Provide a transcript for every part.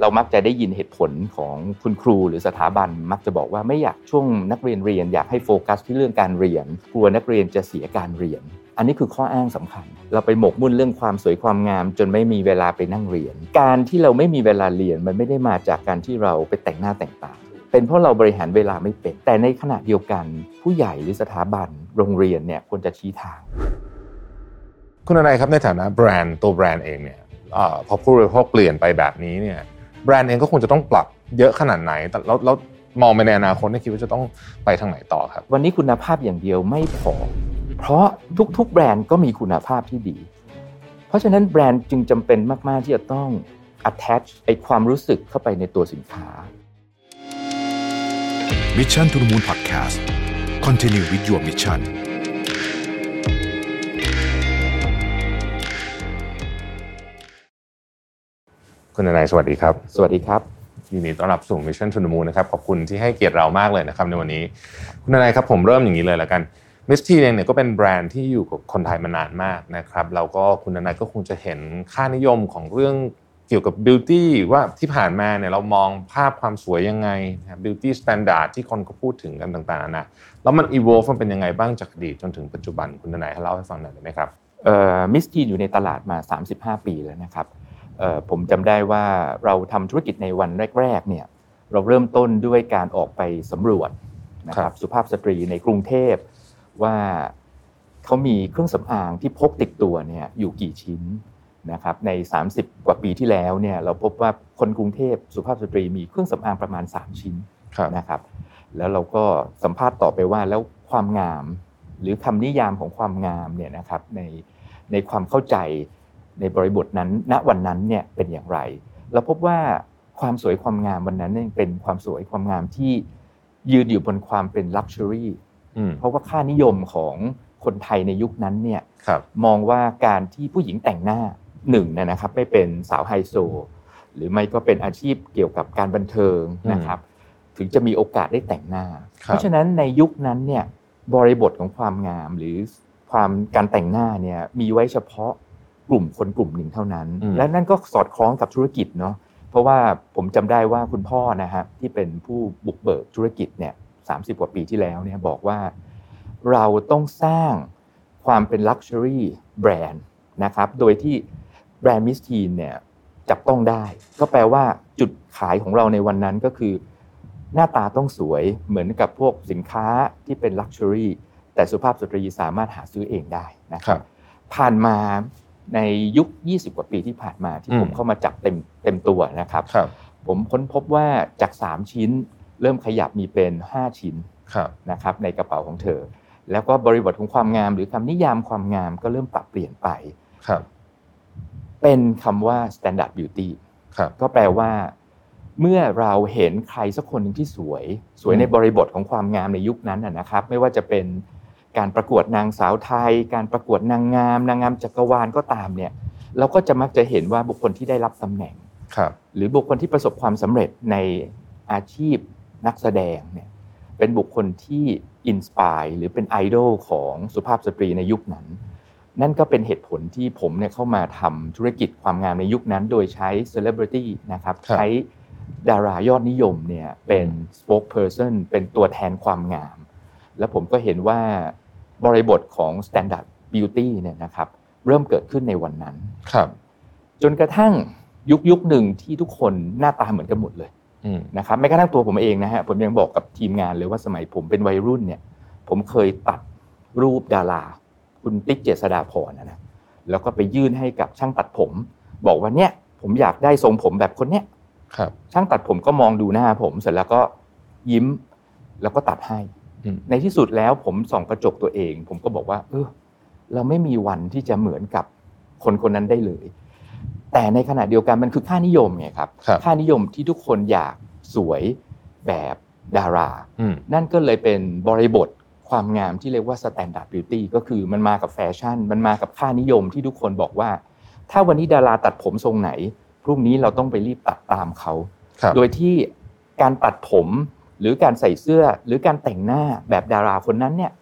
เรามักจะได้ยินเหตุผลของคุณครูหรือสถาบันมักจะบอกว่าไม่อยากช่วงนักเรียนเรียน อยากให้โฟกัสที่เรื่องการเรียน กลัวนักเรียนจะเสียการเรียน อันนี้คือข้ออ้างสำคัญ เราไปหมกมุ่นเรื่องความสวยความงาม จนไม่มีเวลาไปนั่งเรียน การที่เราไม่มีเวลาเรียนมันไม่ได้มาจากการที่เราไปแต่งหน้าแต่งตาเป็นเพราะเราบริหารเวลาไม่เป็น แต่ในขณะเดียวกัน ผู้ใหญ่หรือสถาบันโรงเรียนเนี่ยควรจะชี้ทาง คุณอะไรครับในฐานะแบรนด์ตัวแบรนด์เองเนี่ยอพอผู้บริโภคเปลี่ยนไปแบบนี้เนี่ย แบรนด์เองก็คงจะต้องปรับเยอะขนาดไหนแต่แล้วแล้วมองไปในอนาคตนี่คิดว่าจะต้องไปทางไหนต่อครับ วันนี้คุณภาพอย่างเดียวไม่พอ เพราะทุกๆ แบรนด์ก็มีคุณภาพที่ดี เพราะฉะนั้นแบรนด์จึงจำเป็นมากๆที่จะต้อง attach ไอความรู้สึกเข้าไปในตัวสินค้า Mission to the Moon Podcast Continue with your mission คุณนายสวัสดีครับ สวัสดีครับยินดีต้อนรับสู่ Mission to the Moon นะครับขอบคุณที่ให้เกียรติเรามากเลยนะครับในวันนี้ คุณนายครับผมเริ่มอย่างนี้เลยละกันมิสทีเองเนี่ยก็เป็นแบรนด์ที่อยู่กับคนไทยมานานมากนะครับเราก็คุณนายก็คงจะเห็นค่านิยมของเรื่องเกี่ยวกับบิวตี้ว่าที่ผ่านมาเนี่ยเรามองภาพความสวยยังไงนะ beauty standard ที่คนก็พูดถึงกันต่างๆนะแล้วมันอีโวฟมันเป็นยังไงบ้างจากอดีตจนถึงปัจจุบันคุณดนัยให้เล่าให้ฟังหน่อยได้ไหมครับมิสทีนอยู่ในตลาดมา 35 ปีแล้วนะครับ ผมจำได้ว่าเราทำธุรกิจในวันแรกๆเนี่ยเราเริ่มต้นด้วยการออกไปสำรวจนะครับสุภาพสตรีในกรุงเทพว่าเขามีเครื่องสำอางที่พกติดตัวเนี่ยอยู่กี่ชิ้นนะครับใน 30 กว่าปีที่แล้วเนี่ยเราพบว่าคนกรุงเทพสุภาพสตรีมีเครื่องสำอางประมาณ 3 ชิ้นนะครับแล้วเราก็สัมภาษณ์ต่อไปว่าแล้วความงาม หรือคำนิยามของความงามเนี่ยนะครับในในความเข้าใจ ในบริบทนั้น ณ วันนั้นเนี่ยเป็นอย่างไร เราพบว่าความสวยความงามวันนั้นเป็นความสวยความงามที่ยืนอยู่บนความเป็นลักชัวรี่เพราะว่าค่านิยมของคนไทยในยุคนั้นเนี่ยมองว่าการที่ผู้หญิงแต่งหน้าหนึ่งนะครับไม่เป็นสาวไฮโซ หรือไม่ก็เป็นอาชีพเกี่ยวกับการบันเทิงนะครับ ถึงจะมีโอกาสได้แต่งหน้า เพราะฉะนั้นในยุคนั้นเนี่ยบริบทของความงามหรือความการแต่งหน้าเนี่ยมีไว้เฉพาะ กลุ่มคนกลุ่มหนึ่งเท่านั้น และนั่นก็สอดคล้องกับธุรกิจเนาะเพราะว่าผมจำได้ว่าคุณพ่อนะฮะที่เป็นผู้บุกเบิกธุรกิจเนี่ยสามสิบกว่าปีที่แล้วเนี่ยบอกว่าเราต้องสร้างความเป็น luxury brand นะครับโดยที่แบรนด์มิสทีนเนี่ยจับต้องได้ ก็แปลว่าจุดขายของเราในวันนั้นก็คือ หน้าตาต้องสวยเหมือนกับพวกสินค้าที่เป็น luxury แต่สุภาพสตรีสามารถหาซื้อเองได้นะครับผ่านมา ในยุค 20 กว่าปีที่ผ่านมาที่ผมเข้ามาจับเต็มเต็มตัวนะครับรบผมค้นพบว่าจาก 3 ชิ้นเริ่มขยับมีเป็น 5 ชิ้นนะครับในกระเป๋าของเธอ แล้วก็บริบทของความงาม หรือคำนิยามความงามก็เริ่มปรับเปลี่ยนไปเป็นคำว่า standard beauty ก็แปลว่าเมื่อเราเห็นใครสักคนหนึ่งที่สวย สวยในบริบทของความงามในยุคนั้นนะครับ ไม่ว่าจะเป็น การประกวดนางสาวไทย การประกวดนางงาม นางงามจักรวาลก็ตามเนี่ยเราก็จะมักจะเห็นว่าบุคคลที่ได้รับตำแหน่งหรือบุคคลที่ประสบความสำเร็จในอาชีพนักแสดงเนี่ยเป็นบุคคลที่ inspire หรือเป็นไอดอลของสุภาพสตรีในยุคนั้น นั่นก็เป็นเหตุผลที่ผมเนี่ยเข้ามาทำธุรกิจความงามในยุคนั้น โดยใช้เซเลบริตี้นะครับใช้ดารายอดนิยมเนี่ยเป็น spokesperson เป็นตัวแทนความงาม แล้วผมก็เห็นว่า บริบทของ standard beauty เนี่ยนะครับเริ่มเกิดขึ้นในวันนั้นครับ จนกระทั่งยุคยุคหนึ่งที่ทุกคนหน้าตาเหมือนกันหมดเลยนะครับแม้กระทั่งตัวผมเองนะฮะผมยังบอกกับทีมงานเลยว่าสมัยผมเป็นวัยรุ่นเนี่ย ผมเคยตัดรูปดารา คุณติ๊กเจษดาพรนะแล้วก็ไปยื่นให้กับช่างตัดผม บอกว่าเนี่ยผมอยากได้ทรงผมแบบคนเนี้ยครับช่างตัดผมก็มองดูหน้าผมเสร็จแล้วก็ยิ้มแล้วก็ตัดให้ ในที่สุดแล้วผมส่องกระจกตัวเอง ผมก็บอกว่า เออ เราไม่มีวันที่จะเหมือนกับคนคนนั้นได้เลย แต่ในขณะเดียวกันมันคือค่านิยมไงครับค่านิยมที่ทุกคนอยากสวยแบบดารา นั่นก็เลยเป็นบริบทความงามที่เรียกว่า standard beauty ก็คือมันมากับแฟชั่น มันมากับค่านิยมที่ทุกคนบอกว่า ถ้าวันนี้ดาราตัดผมทรงไหน พรุ่งนี้เราต้องไปรีบตัดตามเขา โดยที่การตัดผม หรือการใส่เสื้อหรือการแต่งหน้าแบบดาราคนนั้นเนี่ย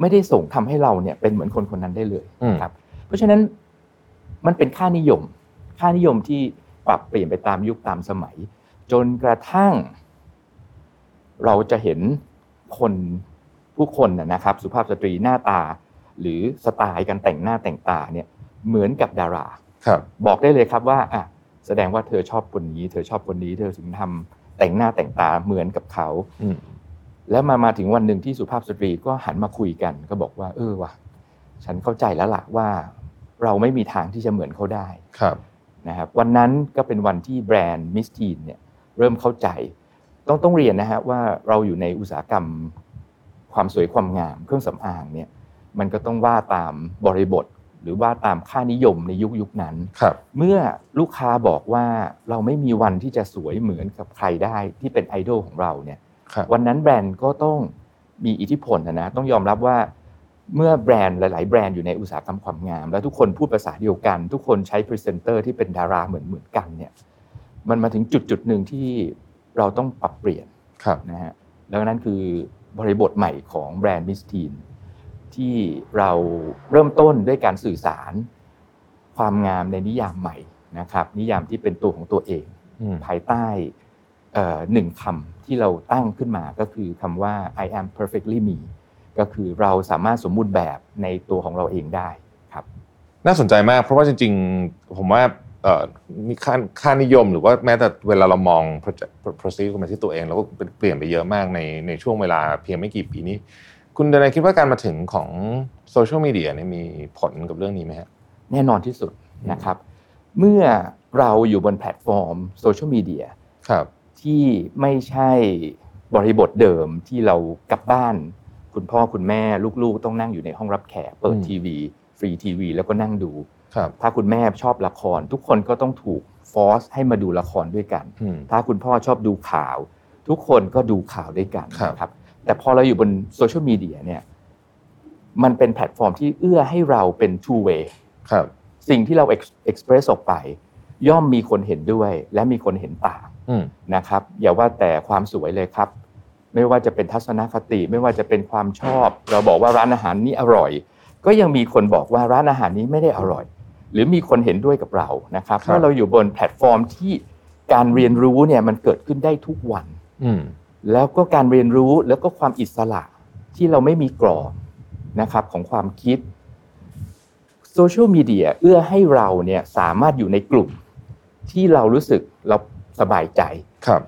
ไม่ได้ส่งทำให้เราเนี่ยเป็นเหมือนคนคนนั้นได้เลยครับ เพราะฉะนั้นมันเป็นค่านิยม ค่านิยมที่ปรับเปลี่ยนไปตามยุคตามสมัย จนกระทั่ง เราจะเห็นคนผู้คนนะนะครับ สุภาพสตรีหน้าตา หรือสไตล์การแต่งหน้าแต่งตาเนี่ยเหมือนกับดารา ครับ บอกได้เลยครับว่าอะแสดงว่าเธอชอบคนนี้ เธอชอบคนนี้ เธอถึงทำ แต่งหน้าแต่งตาเหมือนกับเขาอืมแล้วมามาถึงวันหนึ่งที่สุภาพสตรีก็หันมาคุยกัน ก็บอกว่า เออว่ะฉันเข้าใจแล้วล่ะว่า เราไม่มีทางที่จะเหมือนเขาได้ครับนะครับวันนั้นก็เป็นวันที่แบรนด์มิสทีนเนี่ยเริ่มเข้าใจ ต้องต้องเรียนนะฮะว่าเราอยู่ในอุตสาหกรรมความสวยความงาม เครื่องสำอางเนี่ยมันก็ต้องว่าตามบริบท หรือว่าตามค่านิยมในยุคยุคนั้นครับเมื่อลูกค้าบอกว่าเราไม่มีวันที่จะสวยเหมือนกับใครได้ที่เป็นไอดอลของเราเนี่ยครับวันนั้นแบรนด์ก็ต้องมีอิทธิพลนะนะต้องยอมรับว่าเมื่อแบรนด์หลาย ๆ แบรนด์อยู่ในอุตสาหกรรมความงาม แล้วทุกคนพูดภาษาเดียวกัน ทุกคนใช้พรีเซนเตอร์ที่เป็นดาราเหมือนเหมือนๆกันเนี่ยมันมาถึงจุดจุดหนึ่งที่เราต้องปรับเปลี่ยนครับนะฮะแล้วนั่นคือบริบทใหม่ของแบรนด์มิสทีน ที่เราเริ่มต้นด้วยการสื่อสาร ความงามในนิยามใหม่นะครับ นิยามที่เป็นตัวของตัวเองอืมภายใต้เอ่อหนึ่งคำที่เราตั้งขึ้นมาก็คือคำว่า I am perfectly me ก็คือเราสามารถสมบูรณ์แบบในตัวของเราเองได้ครับ น่าสนใจมากเพราะว่าจริง ๆ ผมว่าเอ่อมีค่าค่านิยมหรือว่าแม้แต่เวลาเรามอง project perceive มาที่ตัวเองเราก็เปลี่ยนไปเยอะมากในในช่วงเวลาเพียงไม่กี่ปีนี้ คุณดนัยคิดว่าการมาถึงของโซเชียลมีเดียเนี่ยมีผลกับเรื่องนี้ไหมฮะแน่นอนที่สุดนะครับ เมื่อเราอยู่บนแพลตฟอร์มโซเชียลมีเดียครับที่ไม่ใช่บริบทเดิมที่เรากลับบ้าน คุณพ่อคุณแม่ลูกๆ ต้องนั่งอยู่ในห้องรับแขกเปิดอืมทีวี ฟรีทีวี แล้วก็นั่งดูครับถ้าคุณแม่ชอบละคร ทุกคนก็ต้องถูก force ให้มาดูละครด้วยกันอืมถ้าคุณพ่อชอบดูข่าว ทุกคนก็ดูข่าวด้วยกันครับนะครับ แต่พอเราอยู่บนโซเชียลมีเดียเนี่ยมันเป็นแพลตฟอร์มที่เอื้อให้เราเป็น two way ครับ สิ่งที่เรา express ออกไป ย่อมมีคนเห็นด้วย และมีคนเห็นต่างอืมนะครับ อย่าว่าแต่ความสวยเลยครับ ไม่ว่าจะเป็นทัศนคติ ไม่ว่าจะเป็นความชอบ เราบอกว่าร้านอาหารนี้อร่อย ก็ยังมีคนบอกว่าร้านอาหารนี้ไม่ได้อร่อย หรือมีคนเห็นด้วยกับเรานะครับครับเมื่อเราอยู่บนแพลตฟอร์มที่การเรียนรู้เนี่ยมันเกิดขึ้นได้ทุกวันอืม แล้วก็การเรียนรู้แล้วก็ความอิสระที่เราไม่มีกรอบนะครับของความคิดโซเชียลมีเดียเอื้อให้เราเนี่ยสามารถอยู่ในกลุ่มที่เรารู้สึกเราสบายใจครับ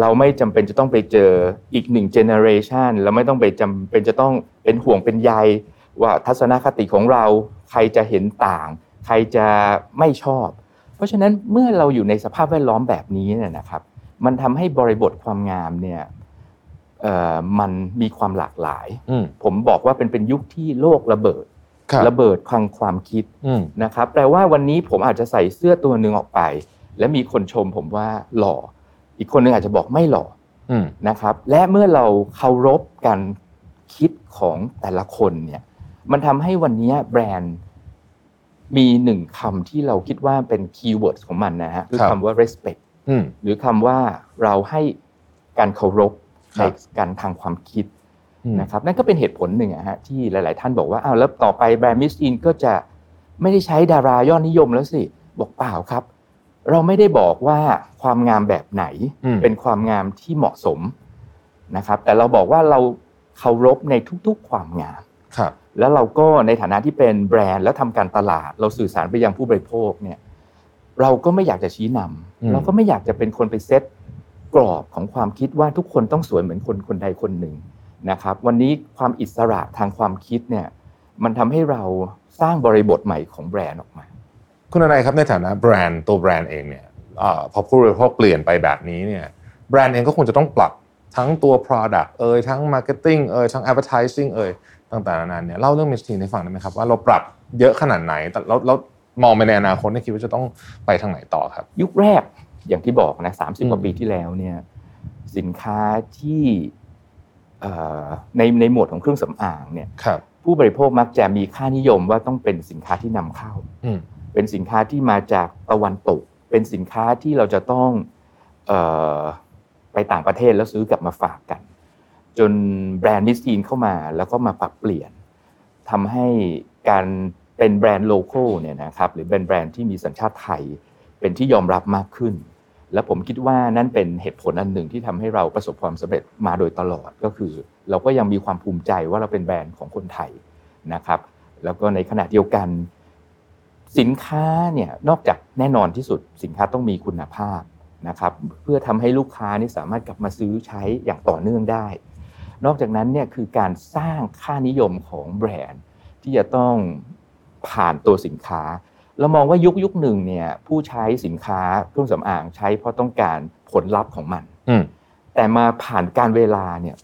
เราไม่จำเป็นจะต้องไปเจออีกหนึ่งเจเนอเรชันเราไม่ต้องไปจำเป็นจะต้องเป็นห่วงเป็นใยว่าทัศนคติของเราใครจะเห็นต่าง ใครจะไม่ชอบ เพราะฉะนั้นเมื่อเราอยู่ในสภาพแวดล้อมแบบนี้เนี่ยนะครับ มันทำให้บริบทความงามเนี่ยเอ่อ มันมีความหลากหลายอืมผมบอกว่าเป็นเป็นยุคที่โลกระเบิดครับระเบิดคลังความคิดอืมนะครับแปลว่าวันนี้ผมอาจจะใส่เสื้อตัวหนึ่งออกไป และมีคนชมผมว่าหล่อ อีกคนหนึ่งอาจจะบอกไม่หล่ออืมนะครับ และเมื่อเราเคารพการคิดของแต่ละคนเนี่ย มันทำให้วันนี้แบรนด์มีหนึ่งคำที่เราคิดว่าเป็น keyword ของมันนะฮะคือครับคำว่า respect อืมหรือคำว่าเราให้การเคารพครับ ในการทางความคิดอืมนะครับนั่นก็เป็นเหตุผลหนึ่งอะฮะที่หลาย ๆ ท่านบอกว่าอ้าวแล้วต่อไปแบรนด์มิสทีนก็จะไม่ได้ใช้ดารายอดนิยมแล้วสิบอกเปล่าครับ เราไม่ได้บอกว่าความงามแบบไหนอืมเป็นความงามที่เหมาะสมนะครับแต่เราบอกว่าเราเคารพในทุก ๆ ความงามครับ แล้วเราก็ในฐานะที่เป็นแบรนด์แล้วทำการตลาด เราสื่อสารไปยังผู้บริโภคเนี่ย เราก็ไม่อยากจะชี้นำอืมเราก็ไม่อยากจะเป็นคนไปเซต กรอบของความคิดว่าทุกคนต้องสวยเหมือนคนคนใดคนหนึ่งนะครับ วันนี้ความอิสระทางความคิดเนี่ยมันทำให้เราสร้างบริบทใหม่ของแบรนด์ออกมา คุณอะไรครับในฐานะแบรนด์ตัวแบรนด์เองเนี่ยเอ่อพอผู้บริโภคเปลี่ยนไปแบบนี้เนี่ยแบรนด์เองก็คงจะต้องปรับทั้งตัว Product เอ่ยทั้ง Marketing เอ่ยทั้ง Advertising เอ่ยต่างๆนานาเนี่ยเล่าเรื่องมิสทีนให้ฟังได้ไหมครับว่าเราปรับเยอะขนาดไหนแต่แล้วแล้วมองไปในอนาคตเนี่ยคิดว่าจะต้องไปทางไหนต่อครับ ยุคแรก อย่างที่บอกนะสามสิบอืมกว่าปีที่แล้วเนี่ยสินค้าที่เอ่อในในหมวดของเครื่องสำอางเนี่ยครับผู้บริโภคมักจะมีค่านิยมว่าต้องเป็นสินค้าที่นำเข้าอืมเป็นสินค้าที่มาจากตะวันตก เป็นสินค้าที่เราจะต้องเออไปต่างประเทศแล้วซื้อกลับมาฝากกัน จนแบรนด์มิสทีนเข้ามาแล้วก็มาปรับเปลี่ยนทำให้การเป็นแบรนด์โลโก้เนี่ยนะครับหรือเป็นแบรนด์ที่มีสัญชาติไทย เป็นที่ยอมรับมากขึ้น และผมคิดว่านั่นเป็นเหตุผลอันหนึ่งที่ทำให้เราประสบความสำเร็จมาโดยตลอดก็คือ เราก็ยังมีความภูมิใจว่าเราเป็นแบรนด์ของคนไทยนะครับ แล้วก็ในขณะเดียวกัน สินค้าเนี่ยนอกจากแน่นอนที่สุดสินค้าต้องมีคุณภาพนะครับ เพื่อทำให้ลูกค้านี่สามารถกลับมาซื้อใช้อย่างต่อเนื่องได้ นอกจากนั้นเนี่ยคือการสร้างค่านิยมของแบรนด์ที่จะต้องผ่านตัวสินค้า เรามองว่ายุคยุคหนึ่งเนี่ยผู้ใช้สินค้าเครื่องสำอางใช้เพราะต้องการผลลัพธ์ของมันอืมแต่มาผ่านการเวลาเนี่ย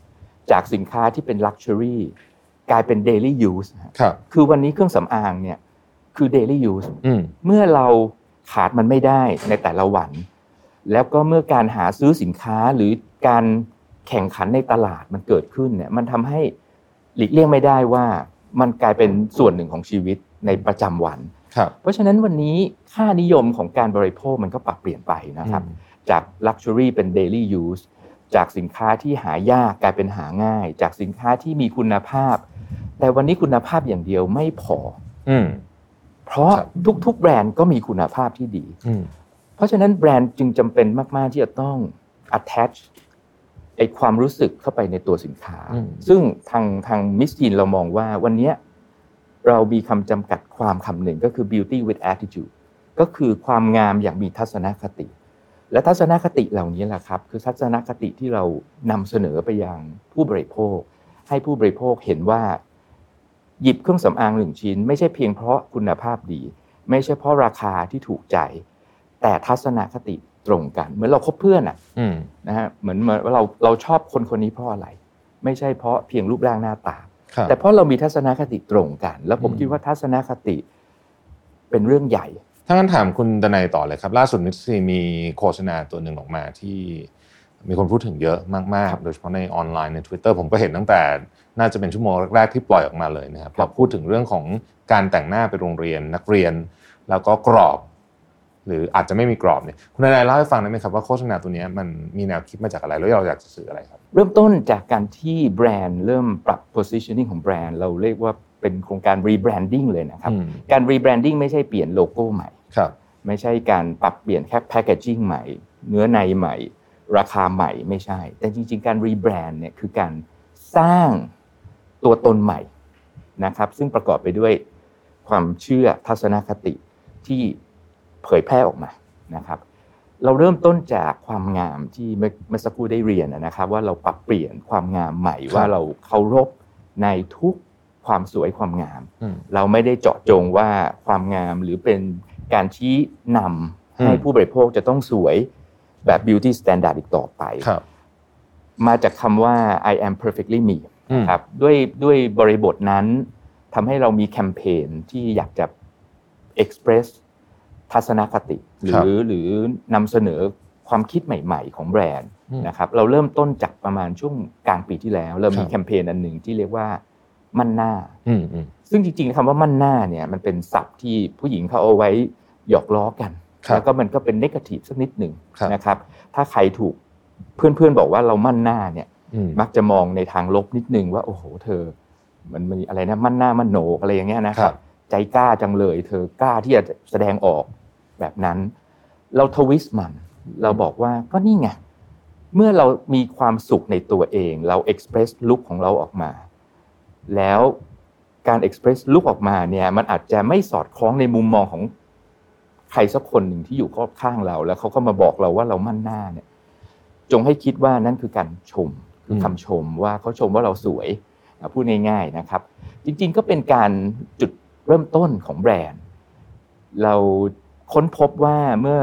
จากสินค้าที่เป็น Luxury กลายเป็น Daily Use ฮะครับคือวันนี้เครื่องสำอางเนี่ยคือ Daily Use อืมเมื่อเราขาดมันไม่ได้ในแต่ละวัน แล้วก็เมื่อการหาซื้อสินค้าหรือการแข่งขันในตลาดมันเกิดขึ้นเนี่ยมันทำให้หลีกเลี่ยงไม่ได้ว่ามันกลายเป็นส่วนหนึ่งของชีวิตในประจำวันครับ เพราะฉะนั้นวันนี้ค่านิยมของการบริโภคมันก็ปรับเปลี่ยนไปนะครับจาก Luxury เป็น Daily Use จากสินค้าที่หายากกลายเป็นหาง่าย จากสินค้าที่มีคุณภาพ แต่วันนี้คุณภาพอย่างเดียวไม่พออืมเพราะครับทุกๆแบรนด์ก็มีคุณภาพที่ดีอืมเพราะฉะนั้นแบรนด์จึงจำเป็นมาก ๆ ที่จะต้อง attach ไอความรู้สึกเข้าไปในตัวสินค้าอืมซึ่งทางทางมิสทีนเรามองว่าวันเนี้ย เรามีคำจำกัดความคำหนึ่งก็คือ beauty with attitude ก็คือความงามอย่างมีทัศนคติ และทัศนคติเหล่านี้แหละครับ คือทัศนคติที่เรานำเสนอไปยังผู้บริโภค ให้ผู้บริโภคเห็นว่า หยิบเครื่องสำอางหนึ่งชิ้น ไม่ใช่เพียงเพราะคุณภาพดี ไม่ใช่เพราะราคาที่ถูกใจ แต่ทัศนคติตรงกัน เหมือนเราคบเพื่อนอะอืมนะฮะเหมือนเหมือนว่าเราเราชอบคนคนนี้เพราะอะไร ไม่ใช่เพราะเพียงรูปร่างหน้าตาครับ แต่เพราะเรามีทัศนคติตรงกัน แล้วผมอืมคิดว่าทัศนคติเป็นเรื่องใหญ่ ถ้างั้นถามคุณดนัยต่อเลยครับ ล่าสุดมิสซีมีโฆษณาตัวหนึ่งออกมาที่มีคนพูดถึงเยอะมากครับๆโดยเฉพาะในออนไลน์ใน Twitter ผมก็เห็นตั้งแต่น่าจะเป็นชั่วโมงแรกๆที่ปล่อยออกมาเลยนะครับครับเราพูดถึงเรื่องของการแต่งหน้าไปโรงเรียนนักเรียน แล้วก็กรอบ หรืออาจจะไม่มีกรอบเนี่ยคุณดนัยเล่าให้ฟังได้ไหมครับว่าโฆษณาตัวเนี้ยมันมีแนวคิดมาจากอะไรแล้วเราอยากจะสื่ออะไรครับ เริ่มต้นจากการที่แบรนด์เริ่มปรับ positioning ของแบรนด์ เราเรียกว่าเป็นโครงการ rebranding เลยนะครับอืมการ rebranding ไม่ใช่เปลี่ยนโลโก้ใหม่ครับไม่ใช่การปรับเปลี่ยนแค่ packaging ใหม่ เนื้อในใหม่ ราคาใหม่ไม่ใช่ แต่จริง ๆ การ rebrand เนี่ยคือการสร้างตัวตนใหม่นะครับ ซึ่งประกอบไปด้วยความเชื่อทัศนคติที่เผยแพร่ออกมานะครับ เราเริ่มต้นจากความงามที่เมื่อเมื่อสักครู่ได้เรียนนะครับ ว่าเราปรับเปลี่ยนความงามใหม่ครับว่าเราเคารพในทุกความสวยความงามอืมเราไม่ได้เจาะจงว่าความงามหรือเป็นการชี้นำให้อืมผู้บริโภคจะต้องสวยแบบ beauty standard อีกต่อไปครับมาจากคำว่า I am perfectly me อืมครับด้วยด้วยบริบทนั้นทำให้เรามีแคมเปญที่อยากจะ express ทัศนคติ หรือหรือนำเสนอความคิดใหม่ ๆ ของแบรนด์อืมนะครับเราเริ่มต้นจากประมาณช่วงกลางปีที่แล้ว เรามีครับแคมเปญอันหนึ่งที่เรียกว่ามั่นหน้าอืมอืมซึ่งจริงๆคำว่ามั่นหน้าเนี่ยมันเป็นศัพท์ที่ผู้หญิงเขาเอาไว้หยอกล้อกันครับแล้วก็มันก็เป็นนกาทีฟสักนิดหนึ่งครับนะครับ ถ้าใครถูกเพื่อนๆบอกว่าเรามั่นหน้าเนี่ยอืมมักจะมองในทางลบนิดนึงว่าโอ้โห เธอ มันมีอะไรนะมั่นหน้ามั่นโหนกอะไรอย่างเงี้ยนะคครัรับบใจกล้าจังเลย เธอกล้าที่จะแสดงออก แบบนั้น เราทวิสต์มัน เราบอกว่าก็นี่ไงเมื่อเรามีความสุขในตัวเอง เราเอ็กซ์เพรสลุคของเราออกมา แล้วการเอ็กซ์เพรสลุคออกมาเนี่ยมันอาจจะไม่สอดคล้องในมุมมองของใครสักคนหนึ่งที่อยู่ข้างเรา แล้วเขาก็มาบอกเราว่าเรามั่นหน้าเนี่ย จงให้คิดว่านั่นคือการชมคือคำชมว่าเขาชมว่าเราสวยพูดง่ายๆนะครับ จริงๆก็เป็นการจุดเริ่มต้นของแบรนด์ เรา ค้นพบว่าเมื่อ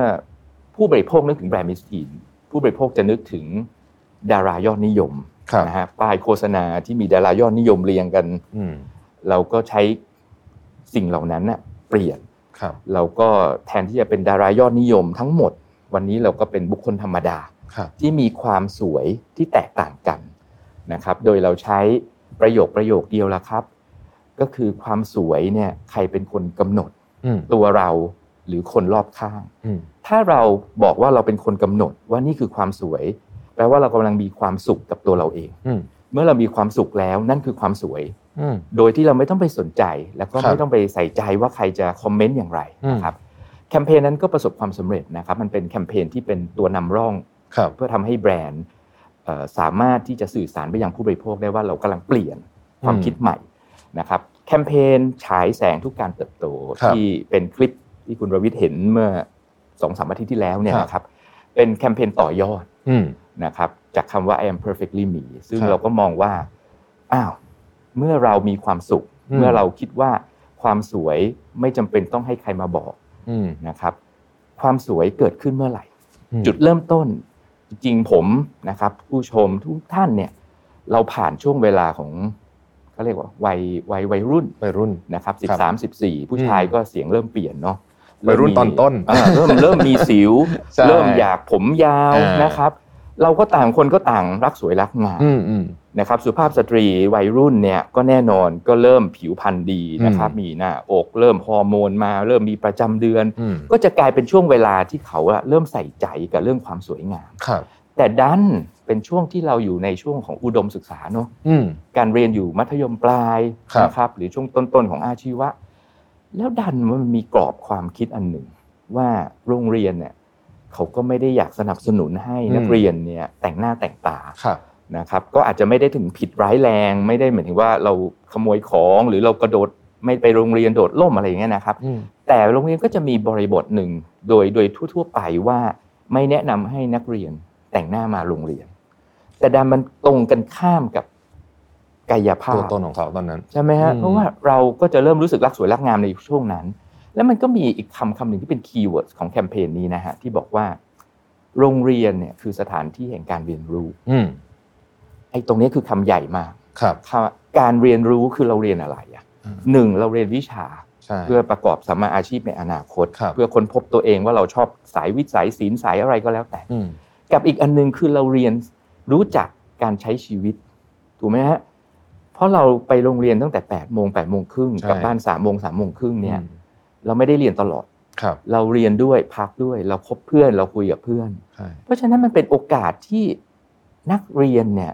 ผู้บริโภคนึกถึงแบรนด์มิสทีนผู้บริโภคจะนึกถึงดารายอดนิยมครับนะฮะป้ายโฆษณาที่มีดารายอดนิยมเรียงกันอืมเราก็ใช้สิ่งเหล่านั้นน่ะเปลี่ยนครับเราก็แทนที่จะเป็นดารายอดนิยมทั้งหมด วันนี้เราก็เป็นบุคคลธรรมดาครับที่มีความสวยที่แตกต่างกันนะครับ โดยเราใช้ประโยคประโยคเดียวละครับ ก็คือความสวยเนี่ยใครเป็นคนกำหนดอืมตัวเรา หรือคนรอบข้างอืมถ้าเราบอกว่าเราเป็นคนกำหนดว่านี่คือความสวย แปลว่าเรากำลังมีความสุขกับตัวเราเองอืมเมื่อเรามีความสุขแล้วนั่นคือความสวยอืมโดยที่เราไม่ต้องไปสนใจ แล้วก็ครับไม่ต้องไปใส่ใจว่าใครจะคอมเมนต์อย่างไรนะครับ แคมเปญนั้นก็ประสบความสำเร็จนะครับ มันเป็นแคมเปญที่เป็นตัวนำร่องครับเพื่อทำให้แบรนด์เอ่อสามารถที่จะสื่อสารไปยังผู้บริโภคได้ว่าเรากำลังเปลี่ยนความอืมคิดใหม่นะครับแคมเปญฉายแสงทุกการเติบโตครับที่เป็นคลิป ที่คุณรวิทย์เห็นเมื่อสองสามอาทิตย์ที่แล้วเนี่ยครับนะครับเป็นแคมเปญต่อยอดอืมนะครับจากคำว่า I am perfectly me ซึ่งครับเราก็มองว่าอ้าวเมื่อเรามีความสุขอืมเมื่อเราคิดว่าความสวยไม่จำเป็นต้องให้ใครมาบอกอืมนะครับ ความสวยเกิดขึ้นเมื่อไหร่อืมจุดเริ่มต้นจริงๆผมนะครับ ผู้ชมทุกท่านเนี่ย เราผ่านช่วงเวลาของเขาเรียกว่าวัยวัยวัยรุ่นวัยรุ่นนะครับสิครับบสามสิบสี่ผู้ชายอืมก็เสียงเริ่มเปลี่ยนเนาะ วัยรุ่นตอนต้นอ่าเริ่มเริ่มมีสิวใช่เริ่มอยากผมยาวอ่านนะครับ เราก็ต่างคนก็ต่างรักสวยรักงามอืมอืมนะครับ สุภาพสตรีวัยรุ่นเนี่ยก็แน่นอนก็เริ่มผิวพรรณดีนะครับอืมมีหน้าอกเริ่มฮอร์โมนมา เริ่มมีประจำเดือนอืมก็จะกลายเป็นช่วงเวลาที่เขาอะเริ่มใส่ใจกับเรื่องความสวยงามครับแต่ดันเป็นช่วงที่เราอยู่ในช่วงของอุดมศึกษาเนาะอืมการเรียนอยู่มัธยมปลายครับนะครับ หรือช่วงต้นๆของอาชีวะ แล้วดันมันมีกรอบความคิดอันหนึ่ง ว่าโรงเรียนเนี่ยเขาก็ไม่ได้อยากสนับสนุนให้นักเรียนเนี่ยแต่งหน้าแต่งตาครับนะครับ ก็อาจจะไม่ได้ถึงผิดร้ายแรงไม่ได้หมายถึงว่าเราขโมยของหรือเรากระโดดไม่ไปโรงเรียนโดดล่มอะไรอย่างเงี้ยนะครับอืมแต่โรงเรียนก็จะมีบริบทหนึ่งโดยโดยทั่ว ๆ ไปว่าไม่แนะนำให้นักเรียนแต่งหน้ามาโรงเรียน แต่ดันมันตรงกันข้ามกับ กายภาพตัวตนของเขาตอนนั้นใช่ไหมฮะอืมเพราะว่าเราก็จะเริ่มรู้สึกรักสวยรักงามในช่วงนั้น แล้วมันก็มีอีกคำคำหนึ่งที่เป็น keyword ของแคมเปญนี้นะฮะที่บอกว่า โรงเรียนเนี่ยคือสถานที่แห่งการเรียนรู้อืมไอ้ตรงนี้คือคำใหญ่มากครับคำการเรียนรู้คือเราเรียนอะไรอะอืมหนึ่งเราเรียนวิชาใช่เพื่อประกอบสัมมาอาชีพในอนาคตครับเพื่อค้นพบตัวเองว่าเราชอบสายวิทย์สายศิลป์สายอะไรก็แล้วแต่อืมกับอีกอันหนึงคือเราเรียนรู้จักการใช้ชีวิตถูกไหมฮะ เพราะเราไปโรงเรียนตั้งแต่8ปดโมงแปดโมงครึ่งใช่กลับบ้านสามโมงสามโมงครึ่งเนี่ยอืมเราไม่ได้เรียนตลอดครับเราเรียนด้วยพักด้วยเราคบเพื่อนเราคุยกับเพื่อนใช่เพราะฉะนั้นมันเป็นโอกาสที่นักเรียนเนี่ย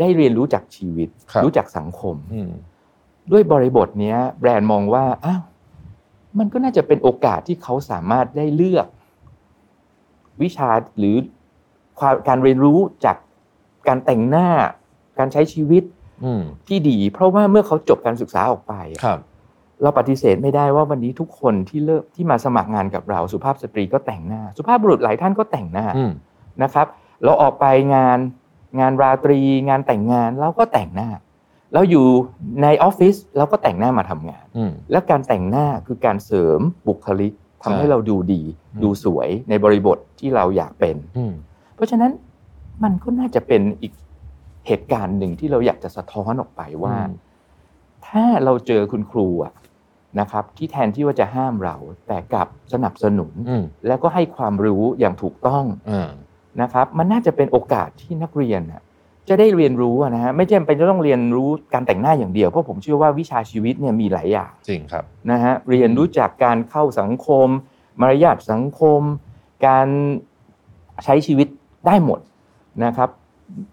ได้เรียนรู้จักชีวิตครับรู้จักสังคมอืมด้วยบริบทเนี้ย แบรนด์มองว่าอ้าวมันก็น่าจะเป็นโอกาสที่เขาสามารถได้เลือก วิชาหรือความการเรียนรู้จากการแต่งหน้า การใช้ชีวิตอืม ที่ดี เพราะว่าเมื่อเขาจบการศึกษาออกไปครับ เราปฏิเสธไม่ได้ว่าวันนี้ทุกคนที่เลิกที่มาสมัครงานกับเราสุภาพสตรีก็แต่งหน้า สุภาพบุรุษหลายท่านก็แต่งหน้าอืมนะครับ เราออกไปงานงานราตรี งานแต่งงานเราก็แต่งหน้าเราอยู่ในออฟฟิศเราก็แต่งหน้ามาทำงานอืมและการแต่งหน้าคือการเสริมบุคลิกทำให้ใช่เราดูดีอืมดูสวยในบริบทที่เราอยากเป็นอืมเพราะฉะนั้นมันก็น่าจะเป็นอีก เหตุการณ์หนึ่งที่เราอยากจะสะท้อนออกไปว่าอืมถ้าเราเจอคุณครูอะนะครับ ที่แทนที่ว่าจะห้ามเรา แต่กลับสนับสนุนอืมแล้วก็ให้ความรู้อย่างถูกต้องอ่านะครับ มันน่าจะเป็นโอกาสที่นักเรียนน่ะจะได้เรียนรู้อะนะฮะไม่จำเป็นจะต้องเรียนรู้การแต่งหน้าอย่างเดียวเพราะผมเชื่อว่าวิชาชีวิตเนี่ยมีหลายอย่างจริงครับนะฮะเรียนรู้จักการเข้าสังคม มารยาทสังคม การใช้ชีวิตได้หมดนะครับ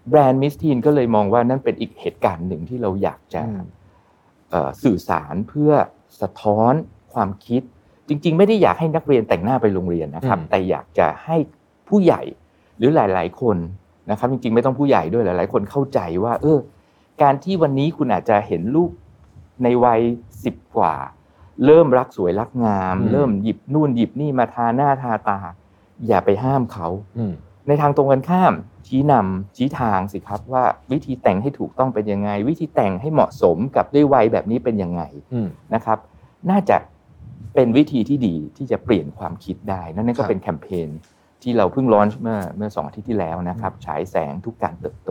แบรนด์มิสทีนก็เลยมองว่านั่นเป็นอีกเหตุการณ์หนึ่งที่เราอยากจะอืมเอ่อสื่อสารเพื่อสะท้อนความคิด จริง ๆ ไม่ได้อยากให้นักเรียนแต่งหน้าไปโรงเรียนนะครับอืมแต่อยากจะให้ผู้ใหญ่หรือหลาย ๆ คนนะครับ จริง ๆ ไม่ต้องผู้ใหญ่ด้วยหลาย ๆ คนเข้าใจว่า เออ การที่วันนี้คุณอาจจะเห็นลูกในวัยสิบกว่า เริ่มรักสวยรักงามอืมเริ่มหยิบนู่นหยิบนี่มาทาหน้าทาตา อย่าไปห้ามเขาอืมในทางตรงกันข้าม ชี้นำชี้ทางสิครับว่าวิธีแต่งให้ถูกต้องเป็นยังไง วิธีแต่งให้เหมาะสมกับด้วยวัยแบบนี้เป็นยังไงอืมนะครับ น่าจะเป็นวิธีที่ดีที่จะเปลี่ยนความคิดได้นั่นนั่นครัก็บเป็นแคมเปญที่เราเพิ่งร้อนเมื่อเมื่อสองอาทิตย์ที่แล้วนะครับฉายแสงทุกการเติบโต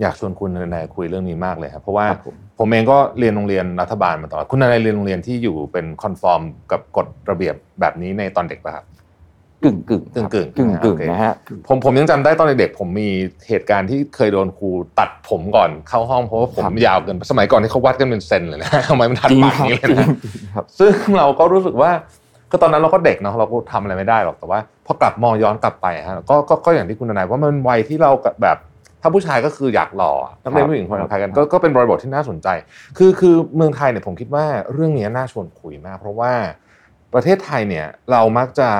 อยากชวนคุณนายคุยเรื่องนี้มากเลยครับเพราะว่าครับผมผมเองก็เรียนโรงเรียนรัฐบาลมาตลอดคุณนายเรียนโรงเรียนที่อยู่เป็นคอนฟอร์มกับกฎระเบียบแบบนี้ในตอนเด็กป่ะครับ กึ่งกึ่งกึ่งกึ่งกึ่งกึ่งโอเคนะฮะผมผมยังจำได้ตอนเด็กๆผมมีเหตุการณ์ที่เคยโดนครูตัดผมก่อนเข้าห้องเพราะว่าผมยาวเกินสมัยก่อนที่เขาวัดกันเป็นเซนเลยนะทำไมมันทัดจริงปากครับนี้เลยจริงนะครับซึ่งเราก็รู้สึกว่าก็ตอนนั้นเราก็เด็กเนาะเราก็ทำอะไรไม่ได้หรอกแต่ว่าพอกลับมองย้อนกลับไปฮะก็ก็ก็อย่างที่คุณนายว่ามันเป็นวัยที่เราแบบถ้าผู้ชายก็คืออยากหล่อนักเรียนผู้หญิงคนละกันก็ก็เป็นบริบทที่น่าสนใจ คือคือเมืองไทยเนี่ยผมคิดว่าเรื่องนี้น่าชวนคุยมาก เพราะว่าประเทศไทยเนี่ยเรามักจะ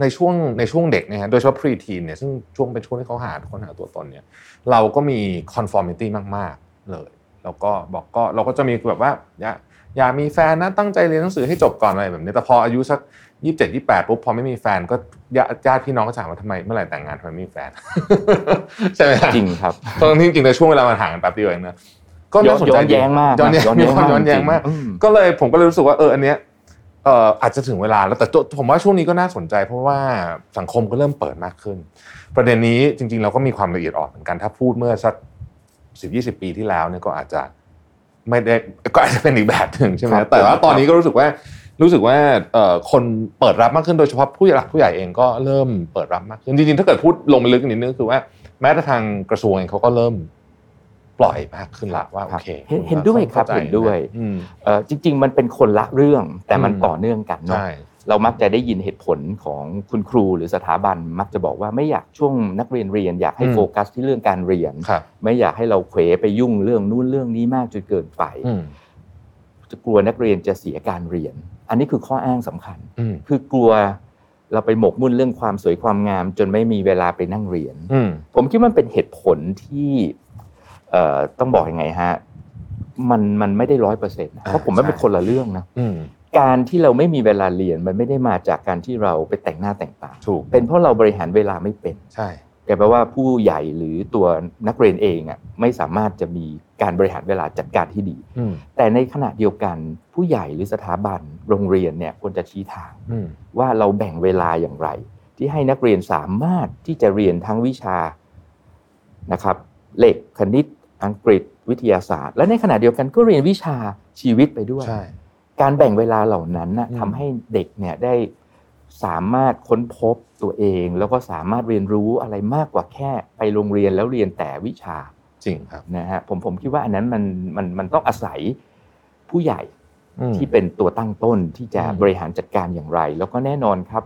ในช่วงในช่วงเด็กนะฮะโดยเฉพาะพรีทีนเนี่ยซึ่งช่วงเป็นช่วงที่เขาหาคนหาตัวตนเนี่ยเราก็มี conformity มาก ๆ เลย แล้วก็บอกก็เราก็จะมีแบบว่าอย่าอย่ามีแฟนนะตั้งใจเรียนหนังสือให้จบก่อนอะไรแบบนี้แต่พออายุสักยี่สิบเจ็ดยี่แปดปุ๊บพอไม่มีแฟนก็ญาติญาติพี่น้องก็ถามว่าทำไมเมื่อไหร่แต่งงานทำไมไม่มีแฟนใช่ไหมฮะจริงครับตอนที่จริงๆในช่วงเวลามันห่างกันแป๊บเดียวเองนะก็น่าสนใจย้อนแย้งมากย้อนแย้งมีความย้อนแย้งมากอืมก็เลยผมก็เลยรู้สึกว่าเอออันเนี้ย เอ่ออาจจะถึงเวลาแล้วแต่ตัวผมว่าช่วงนี้ก็น่าสนใจ เพราะว่าสังคมก็เริ่มเปิดมากขึ้น ประเด็นนี้จริง ๆ เราก็มีความละเอียดอ่อนเหมือนกันถ้าพูดเมื่อสักสิบยี่สิบปีที่แล้วเนี่ยก็อาจจะไม่ได้ก็อาจจะเป็นอีกแบบหนึ่งใช่ไหมครับแต่ว่าตอนนี้ก็รู้สึกว่ารู้สึกว่าเอ่อคนเปิดรับมากขึ้นโดยเฉพาะผู้ใหญ่ผู้ใหญ่เองก็เริ่มเปิดรับมากขึ้นจริงๆถ้าเกิดพูดลงไปลึกนิดนึงก็คือว่า แม้แต่ทางกระทรวงเองเขาก็เริ่ม ปล่อยมากขึ้นละว่าโอเคเห็นเห็นด้วยครับข้าใจเห็นด้วยอืมเอ่อจริง ๆ มันเป็นคนละเรื่องแต่มันอืมต่อเนื่องกันเนาะใช่เรามักจะได้ยินเหตุผลของคุณครูหรือสถาบันมักจะบอกว่าไม่อยากช่วงนักเรียนเรียน อยากให้อืมโฟกัสที่เรื่องการเรียนครับไม่อยากให้เราเขวไปยุ่งเรื่องนู้นเรื่องนี้มากจนเกินไปอืมจะกลัวนักเรียนจะเสียการเรียน อันนี้คือข้ออ้างสำคัญอืมคือกลัวเราไปหมกมุ่นเรื่องความสวยความงาม จนไม่มีเวลาไปนั่งเรียนอืมผมคิดว่ามันเป็นเหตุผลที่เอ่อ ต้องบอกยังไงฮะมันมันไม่ได้ร้อยเปอร์เซ็นต์เพราะผมว่าเป็นคนละเรื่องนะอืมการที่เราไม่มีเวลาเรียนมันไม่ได้มาจากการที่เราไปแต่งหน้าแต่งตาถูกเป็นเพราะเราบริหารเวลาไม่เป็นใช่แต่แปลว่าผู้ใหญ่หรือตัวนักเรียนเองอะไม่สามารถจะมีการบริหารเวลาจัดการที่ดีอืมแต่ในขณะเดียวกันผู้ใหญ่หรือสถาบันโรงเรียนเนี่ยควรจะชี้ทางอืมว่าเราแบ่งเวลาอย่างไร ที่ให้นักเรียนสามารถที่จะเรียนทั้งวิชานะครับเลขคณิต อังกฤษวิทยาศาสตร์ และในขณะเดียวกันก็เรียนวิชาชีวิตไปด้วยใช่การแบ่งเวลาเหล่านั้นนะอืมทำให้เด็กเนี่ยได้สามารถค้นพบตัวเอง แล้วก็สามารถเรียนรู้อะไรมากกว่าแค่ไปโรงเรียนแล้วเรียนแต่วิชาจริงครับนะฮะผมผมคิดว่าอันนั้นมันมันมันต้องอาศัยผู้ใหญ่อืมที่เป็นตัวตั้งต้นที่จะอืมบริหารจัดการอย่างไร แล้วก็แน่นอนครับ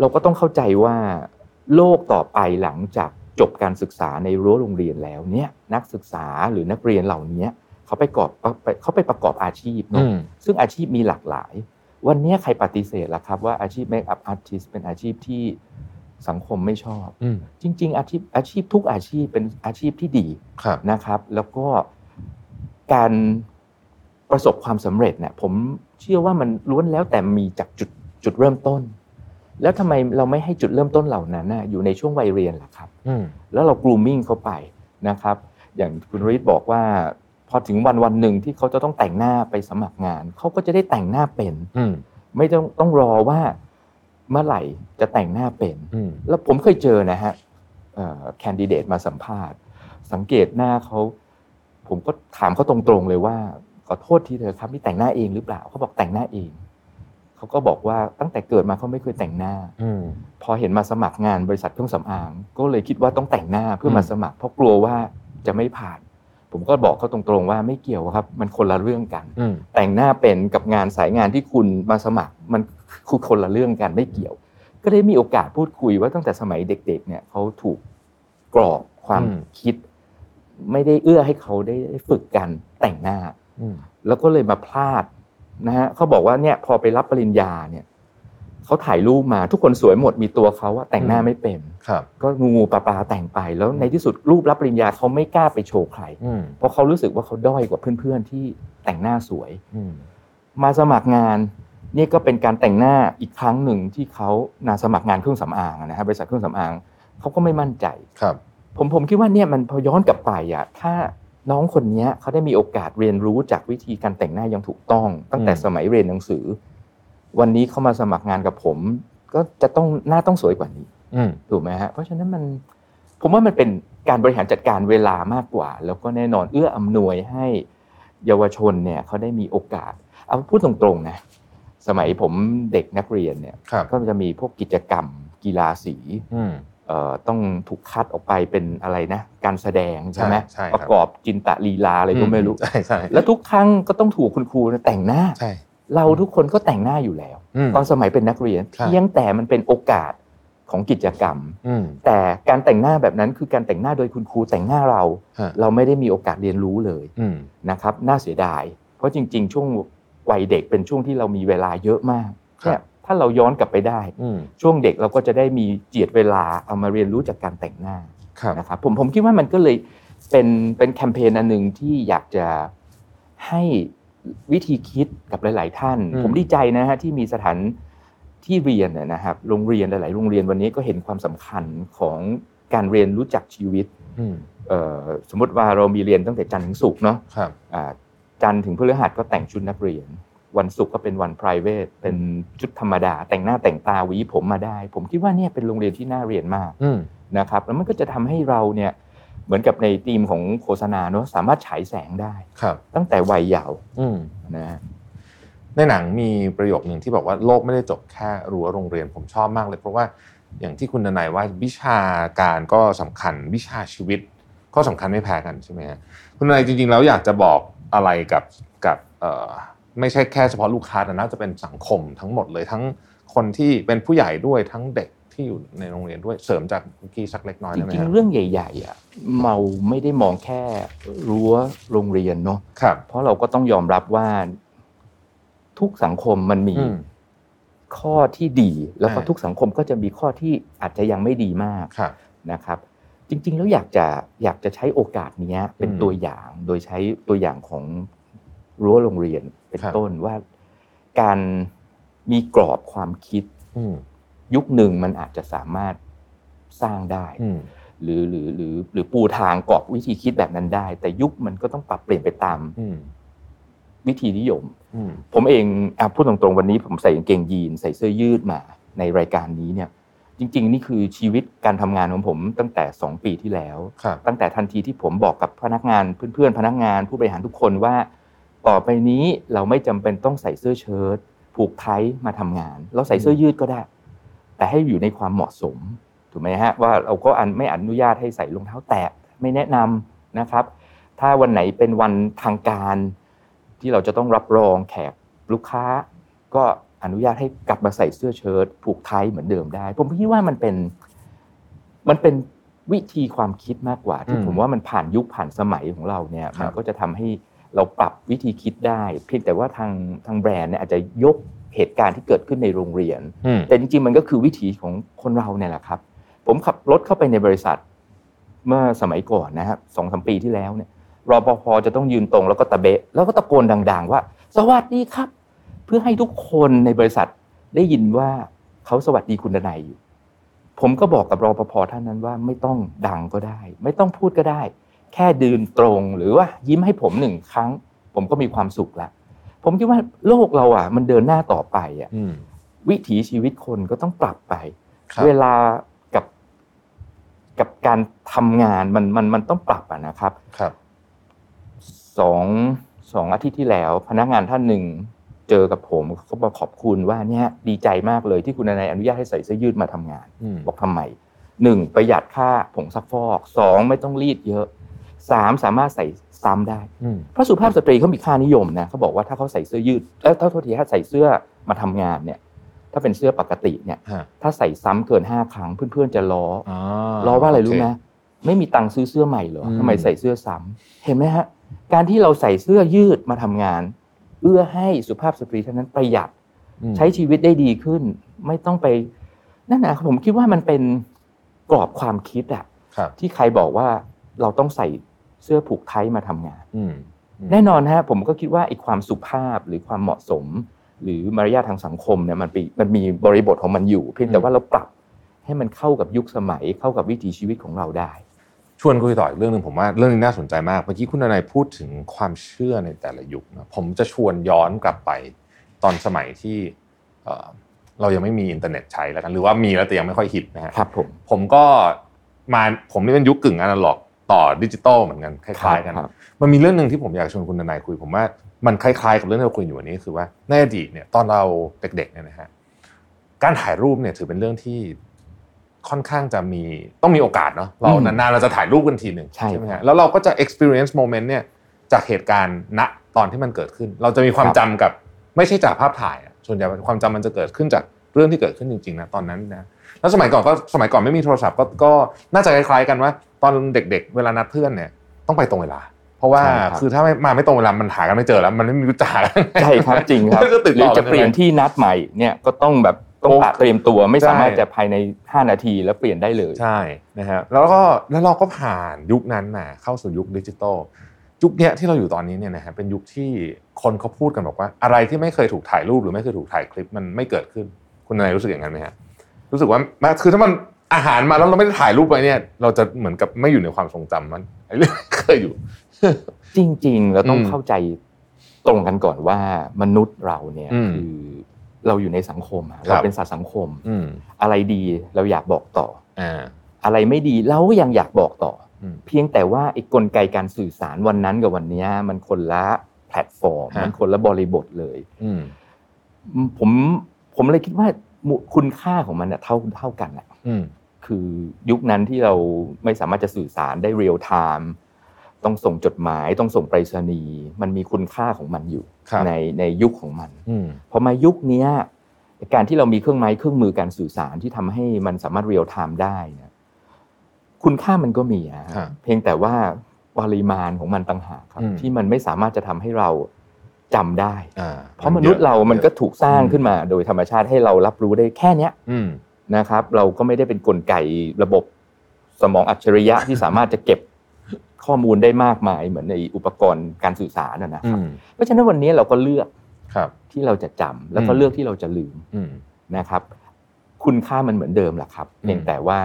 เราก็ต้องเข้าใจว่าโลกต่อไปหลังจาก จบการศึกษาในรั้วโรงเรียนแล้วเนี่ยนักศึกษาหรือนักเรียนเหล่านี้เขาไปกอบเขาไปประกอบอาชีพอืเนาะมซึ่งอาชีพมีหลากหลาย วันนี้ใครปฏิเสธล่ะครับว่าอาชีพเมคอัพอาร์ติสเป็นอาชีพที่สังคมไม่ชอบอืมจริง ๆ อาชีพอาชีพทุกอาชีพเป็นอาชีพที่ดีครับนะครับ แล้วก็การประสบความสำเร็จเนี่ยผมเชื่อว่ามันล้วนแล้วแต่มีจากจุดจุดเริ่มต้น แล้วทำไมเราไม่ให้จุดเริ่มต้นเหล่านั้นน่ะอยู่ในช่วงวัยเรียนล่ะครับอืมแล้วเรา grooming เขาไปนะครับ อย่างคุณริทบอกว่า พอถึงวันวันหนึ่งที่เขาจะต้องแต่งหน้าไปสมัครงาน เขาก็จะได้แต่งหน้าเป็นอืมไม่ต้องต้องรอว่าเมื่อไหร่จะแต่งหน้าเป็นอืมแล้วผมเคยเจอนะฮะแคนดิเดตมาสัมภาษณ์ สังเกตหน้าเขา ผมก็ถามเขาตรงๆเลยว่า ขอโทษทีเถอะครับนี่แต่งหน้าเองหรือเปล่าเขาบอกแต่งหน้าเอง เขาก็บอกว่าตั้งแต่เกิดมาเขาไม่เคยแต่งหน้าอืมพอเห็นมาสมัครงานบริษัทเครื่องสำอาง ก็เลยคิดว่าต้องแต่งหน้าเพื่อมาอืมสมัคร เพราะกลัวว่าจะไม่ผ่าน ผมก็บอกเขาตรงๆว่าไม่เกี่ยวครับ มันคนละเรื่องกันอืมแต่งหน้าเป็นกับงานสายงานที่คุณมาสมัคร มันคือคนละเรื่องกันไม่เกี่ยว ก็ได้มีโอกาสพูดคุยว่าตั้งแต่สมัยเด็ก ๆ เนี่ยเขาถูกกรอบความอืมคิด ไม่ได้เอื้อให้เขาได้ฝึกกันแต่งหน้าอืมแล้วก็เลยมาพลาด นะฮะเขาบอกว่าเนี่ยพอไปรับปริญญาเนี่ยเขาถ่ายรูปมาทุกคนสวยหมดมีตัวเขาว่าแต่งหน้าไม่เป็นครับ ก็งูงูปลาปลาแต่งไปแล้วในที่สุดรูปรับปริญญาเขาไม่กล้าไปโชว์ใครอืมเพราะเขารู้สึกว่าเขาด้อยกว่าเพื่อนๆที่แต่งหน้าสวยอืมมาสมัครงานนี่ก็เป็นการแต่งหน้าอีกครั้งหนึ่งที่เขานาสมัครงานเครื่องสำอางนะฮะบริษัทเครื่องสำอางเขาก็ไม่มั่นใจครับ ผมผมคิดว่าเนี่ยมันพอย้อนกลับไปอะถ้า น้องคนเนี้ยเขาได้มีโอกาสเรียนรู้จากวิธีการแต่งหน้าอย่างถูกต้อง ตั้งแต่อืมสมัยเรียนหนังสือ วันนี้เขามาสมัครงานกับผม ก็จะต้องหน้าต้องสวยกว่านี้อืมถูกไหมฮะเพราะฉะนั้นมันผมว่ามันเป็นการบริหารจัดการเวลามากกว่า แล้วก็แน่นอนเอื้ออำนวยให้เยาวชนเนี่ยเขาได้มีโอกาสเอาพูดตรงๆนะสมัยผมเด็กนักเรียนเนี่ยครับก็จะมีพวกกิจกรรมกีฬาสีอืมเอ่อ ต้องถูกคัดออกไปเป็นอะไรนะ การแสดงใช่ไหมใช่ครับประกอบจินตลีลาอะไรก็ไม่รู้ใช่ใช่แล้วทุกครั้งก็ต้องถูกคุณครูแต่งหน้าใช่เราทุกคนก็แต่งหน้าอยู่แล้วอืมตอนสมัยเป็นนักเรียนใช่เพียงแต่มันเป็นโอกาสของกิจกรรมอืมแต่การแต่งหน้าแบบนั้นคือการแต่งหน้าโดยคุณครูแต่งหน้าเราฮะเราไม่ได้มีโอกาสเรียนรู้เลยอืมนะครับน่าเสียดาย เพราะจริง ๆ ช่วงวัยเด็กเป็นช่วงที่เรามีเวลาเยอะมากครับเนี่ย ถ้าเราย้อนกลับไปได้อืมช่วงเด็กเราก็จะได้มีเจียดเวลาเอามาเรียนรู้จากการแต่งหน้าครับนะครับผมผมคิดว่ามันก็เลยเป็นเป็นแคมเปญอันหนึ่งที่อยากจะให้วิธีคิดกับหลาย ๆ ท่านอืมผมดีใจนะฮะที่มีสถานที่เรียนน่ะนะครับโรงเรียนหลาย ๆ โรงเรียนวันนี้ก็เห็นความสำคัญของการเรียนรู้จักชีวิตอืมเอ่อสมมติว่าเรามีเรียนตั้งแต่จันทร์ถึงศุกร์เนาะครับอ่าจันทร์ถึงพฤหัสก็แต่งชุดนักเรียน วันศุกร์ก็เป็นวัน p r i v a t เป็นชุดธรรมดา แต่งหน้าแต่งตาหวีผมมาได้ ผมคิดว่าเนี่ยเป็นโรงเรียนที่น่าเรียนมากอืมนะครับ แล้วมันก็จะทำให้เราเนี่ยเหมือนกับในธีมของโฆษณาเนอะสามารถฉายแสงได้ครับ ตั้งแต่วัยเยาว์อืมนะฮะในหนังมีประโยคหนึ่งที่บอกว่าโลกไม่ได้จบแค่รั้วโรงเรียนผมชอบมากเลย เพราะว่าอย่างที่คุณนายว่าวิชาการก็สำคัญวิชาชีวิตก็สำคัญไม่แพ้กันใช่ไหมฮะคุณนายจริงๆแล้วอยากจะบอกอะไรกับกับเอ่อ ไม่ใช่แค่เฉพาะลูกค้าแต่น่าจะเป็นสังคมทั้งหมดเลยทั้งคนที่เป็นผู้ใหญ่ด้วยทั้งเด็กที่อยู่ในโรงเรียนด้วยเสริมจากเมื่อกี้สักเล็กน้อยจได้ไหมริงฮะๆเรื่องใหญ่ๆอะเราไม่ได้มองแค่รั้วโรงเรียนเนาะครับเพราะเราก็ต้องยอมรับว่า ทุกสังคมมันมีอืมข้อที่ดี แล้วก็อ่าทุกสังคมก็จะมีข้อที่อาจจะยังไม่ดีมากครับนะครับ จริง ๆ แล้วอยากจะอยากจะใช้โอกาสเนี้ยเป็นอืมตัวอย่างโดยใช้ตัวอย่างของ รั้วโรงเรียนเป็นครับต้นว่าการมีกรอบความคิดอืมยุคหนึ่งมันอาจจะสามารถสร้างได้อืมหรือหรือหรือหรือปูทางกรอบวิธีคิดแบบนั้นได้ แต่ยุคมันก็ต้องปรับเปลี่ยนไปตามอืมวิธีนิยมอืมผมเองอะพูดตรงๆวันนี้ผมใส่กางเกงยีน ใส่เสื้อยืดมา ในรายการนี้เนี่ย จริง ๆ นี่คือชีวิตการทำงานของผมตั้งแต่2ปีที่แล้วครับตั้งแต่ทันทีที่ผมบอกกับพนักงานเพื่อนๆพนักงานผู้บริหารทุกคนว่า ต่อไปนี้เราไม่จำเป็นต้องใส่เสื้อเชิ้ตผูกไทยมาทำงาน เราใส่เสื้อยืดก็ได้ แต่ให้อยู่ในความเหมาะสมถูกไหมฮะว่าเราก็อันไม่อนุญาตให้ใส่รองเท้าแตะไม่แนะนำนะครับ ถ้าวันไหนเป็นวันทางการที่เราจะต้องรับรองแขกลูกค้า ก็อนุญาตให้กลับมาใส่เสื้อเชิ้ตผูกไทยเหมือนเดิมได้ ผมคิดว่ามันเป็นมันเป็นวิธีความคิดมากกว่าที่อืมผมว่ามันผ่านยุคผ่านสมัยของเราเนี่ยครับมันก็จะทำให้ เราปรับวิธีคิดได้เพียงแต่ว่าทางทางแบรนด์เนี่ยอาจจะยกเหตุการณ์ที่เกิดขึ้นในโรงเรียนอืมแต่จริงๆมันก็คือวิถีของคนเราเนี่ยแหละครับ ผมขับรถเข้าไปในบริษัท เมื่อสมัยก่อนนะครับสองสามปีที่แล้วเนี่ยรปภจะต้องยืนตรงแล้วก็ตะเบะแล้วก็ตะโกนดัง ๆ ว่า สวัสดีครับ เพื่อให้ทุกคนในบริษัทได้ยินว่าเขาสวัสดีคุณดนัยอยู่ผมก็บอกกับรปภท่านนั้นว่าไม่ต้องดังก็ได้ ไม่ต้องพูดก็ได้ แค่ดืนตรงหรือว่ายิ้มให้ผมหนึ่งครั้ง ผมก็มีความสุขละผมคิดว่าโลกเราอะ มันเดินหน้าต่อไปอะอืมวิถีชีวิตคนก็ต้องปรับไปครับเวลากับกับการทำงานมันมันมันต้องปรับอะนะครับครับสองสองอาทิตย์ที่แล้ว พนักงานท่านหนึ่งเจอกับผมเขาบอกขอบคุณว่าเนี่ยดีใจมากเลยที่คุณนายอนุญาตให้ใส่เสื้อยืดมาทำงานอืมบอกทำไมหนึ่งประหยัดค่าผงซักฟอกสองไม่ต้องรีดเยอะ สามสามารถใส่ซ้ำได้อืมเพราะสุภาพสตรีเขามีค่านิยมนะเขาบอกว่าถ้าเขาใส่เสื้อยืดเอ้ยถ้าโทษทีถ้าใส่เสื้อมาทำงานเนี่ยถ้าเป็นเสื้อปกติเนี่ยฮะถ้าใส่ซ้ำเกินห้าครั้งเพื่อนๆจะล้ออ๋อล้อว่าอะไรรู้ไหมโเคไม่มีตังค์ซื้อเสื้อใหม่เหรออืมทำไมใส่เสื้อซ้ำเห็นไหมฮะการที่เราใส่เสื้อยืดมาทำงาน เอื้อให้สุภาพสตรีท่านนั้นประหยัดอืมใช้ชีวิตได้ดีขึ้น ไม่ต้องไปนั่นนะผมคิดว่ามันเป็นกรอบความคิดอะครับที่ใครบอกว่าเราต้องใส่ เสื้อผูกไทยมาทำงานอืมอืมแน่นอนฮะผมก็คิดว่าไอ้ความสุภาพหรือความเหมาะสม หรือมารยาททางสังคมเนี่ยมันปีมันมีบริบทของมันอยู่ เพียงแต่ว่าเราปรับให้มันเข้ากับยุคสมัยเข้ากับวิถีชีวิตของเราได้ ชวนคุยต่ออีกเรื่องหนึ่งผมว่าเรื่องนี้น่าสนใจมากเมื่อกี้คุณนายพูดถึงความเชื่อในแต่ละยุคนะผมจะชวนย้อนกลับไปตอนสมัยที่เอ่อเรายังไม่มีอินเทอร์เน็ตใช้แล้วกันหรือว่ามีแล้วแต่ยังไม่ค่อยฮิตนะฮะครับผมผมก็มาผมนี่เป็นยุคกึ่งอนาล็อก ต่อดิจิตอลเหมือนกันคล้ายๆกันครับมันมีเรื่องหนึ่งที่ผมอยากชวนคุณนายคุย ผมว่ามันคล้ายๆกับเรื่องที่เราคุยอยู่วันนี้คือว่าในอดีตเนี่ยตอนเราเด็กๆเนี่ยนะฮะการถ่ายรูปเนี่ยถือเป็นเรื่องที่ค่อนข้างจะมีต้องมีโอกาสเนาะเราอืมนานๆเราจะถ่ายรูปกันทีหนึ่งใช่ไหมฮะครับแล้วเราก็จะ experience moment เนี่ยจากเหตุการณ์ณตอนที่มันเกิดขึ้น เราจะมีความครับจำกับไม่ใช่จากภาพถ่ายอะส่วนใหญ่ความจำมันจะเกิดขึ้นจากเรื่องที่เกิดขึ้นจริงๆนะตอนนั้นนะแล้วสมัยก่อนก็สมัยก่อนไม่มีโทรศัพท์ก็ก็น่าจะคล้ายๆกันว่า ตอนเด็ก ๆ เวลานัดเพื่อนเนี่ยต้องไปตรงเวลา เพราะว่าใช่ครับคือถ้าไม่มาไม่ตรงเวลามันหากันไม่เจอแล้ว มันไม่มีรู้จักใช่ครับจริงครับก็ติดหรืต่ออกัจะนเปลี่ยนยังไงที่นัดใหม่เนี่ยก็ต้องแบบต้องโอ้ตระเตรียมตัวไม่สามารถใช่จะภายใน 5 นาทีแล้วเปลี่ยนได้เลยใช่นะฮะแล้วก็แล้วเราก็ผ่านยุคนั้นมาเข้าสู่ยุคดิจิตอลยุคเนี้ยที่เราอยู่ตอนนี้เนี่ยนะฮะเป็นยุคที่คนเขาพูดกันบอกว่า อะไรที่ไม่เคยถูกถ่ายรูปหรือไม่เคยถูกถ่ายคลิปมันไม่เกิดขึ้น คุณนายรู้สึกอย่างนั้นไหมฮะรู้สึกว่ามาคือถ้ามัน อาหารมาแล้วเราไม่ได้ถ่ายรูปไว้เนี่ย เราจะเหมือนกับไม่อยู่ในความทรงจำมันไอ้เรื่องเคยอยู่ จริง ๆ เราต้องอืมเข้าใจตรงกันก่อนว่ามนุษย์เราเนี่ยอืมคือเราอยู่ในสังคมอะครัเราบเป็นสัตว์สังคมอืมอะไรดีเราอยากบอกต่ออ่าอะไรไม่ดีเราก็ยังอยากบอกต่ออืมเพียงแต่ว่าไอ้กลไกการสื่อสารวันนั้นกับวันเนี้ยมันคนละแพลตฟอร์มฮะมันคนละบริบทเลยอืมผมผมเลยคิดว่ามูคุณค่าของมันอะเท่าเท่ากันอะอืม คือยุคนั้นที่เราไม่สามารถจะสื่อสารได้เรียลไทม์ต้องส่งจดหมายต้องส่งไปรษณีย์มันมีคุณค่าของมันอยู่ครับในในยุคของมันอืมพอมายุคเนี้ยการที่เรามีเครื่องไม้เครื่องมือการสื่อสารที่ทำให้มันสามารถ real time ได้เนี่ยคุณค่ามันก็มีอะครับเพียงแต่ว่าปริมาณของมันต่างหากครับอืมที่มันไม่สามารถจะทำให้เราจำได้อ่าเพราะมนุษย์เรามันก็ถูกสร้างอืมขึ้นมา โดยธรรมชาติให้เรารับรู้ได้แค่เนี้ยอืม นะครับ เราก็ไม่ได้เป็นกลไกระบบสมองอัจฉริยะที่สามารถจะเก็บข้อมูลได้มากมายเหมือนในอุปกรณ์การสื่อสารนะนะครับอืมเพราะฉะนั้นวันนี้เราก็เลือกครับที่เราจะจำแล้วก็อืมเลือกที่เราจะลืมอืมนะครับ คุณค่ามันเหมือนเดิมแหละครับอืมเพียงแต่ว่า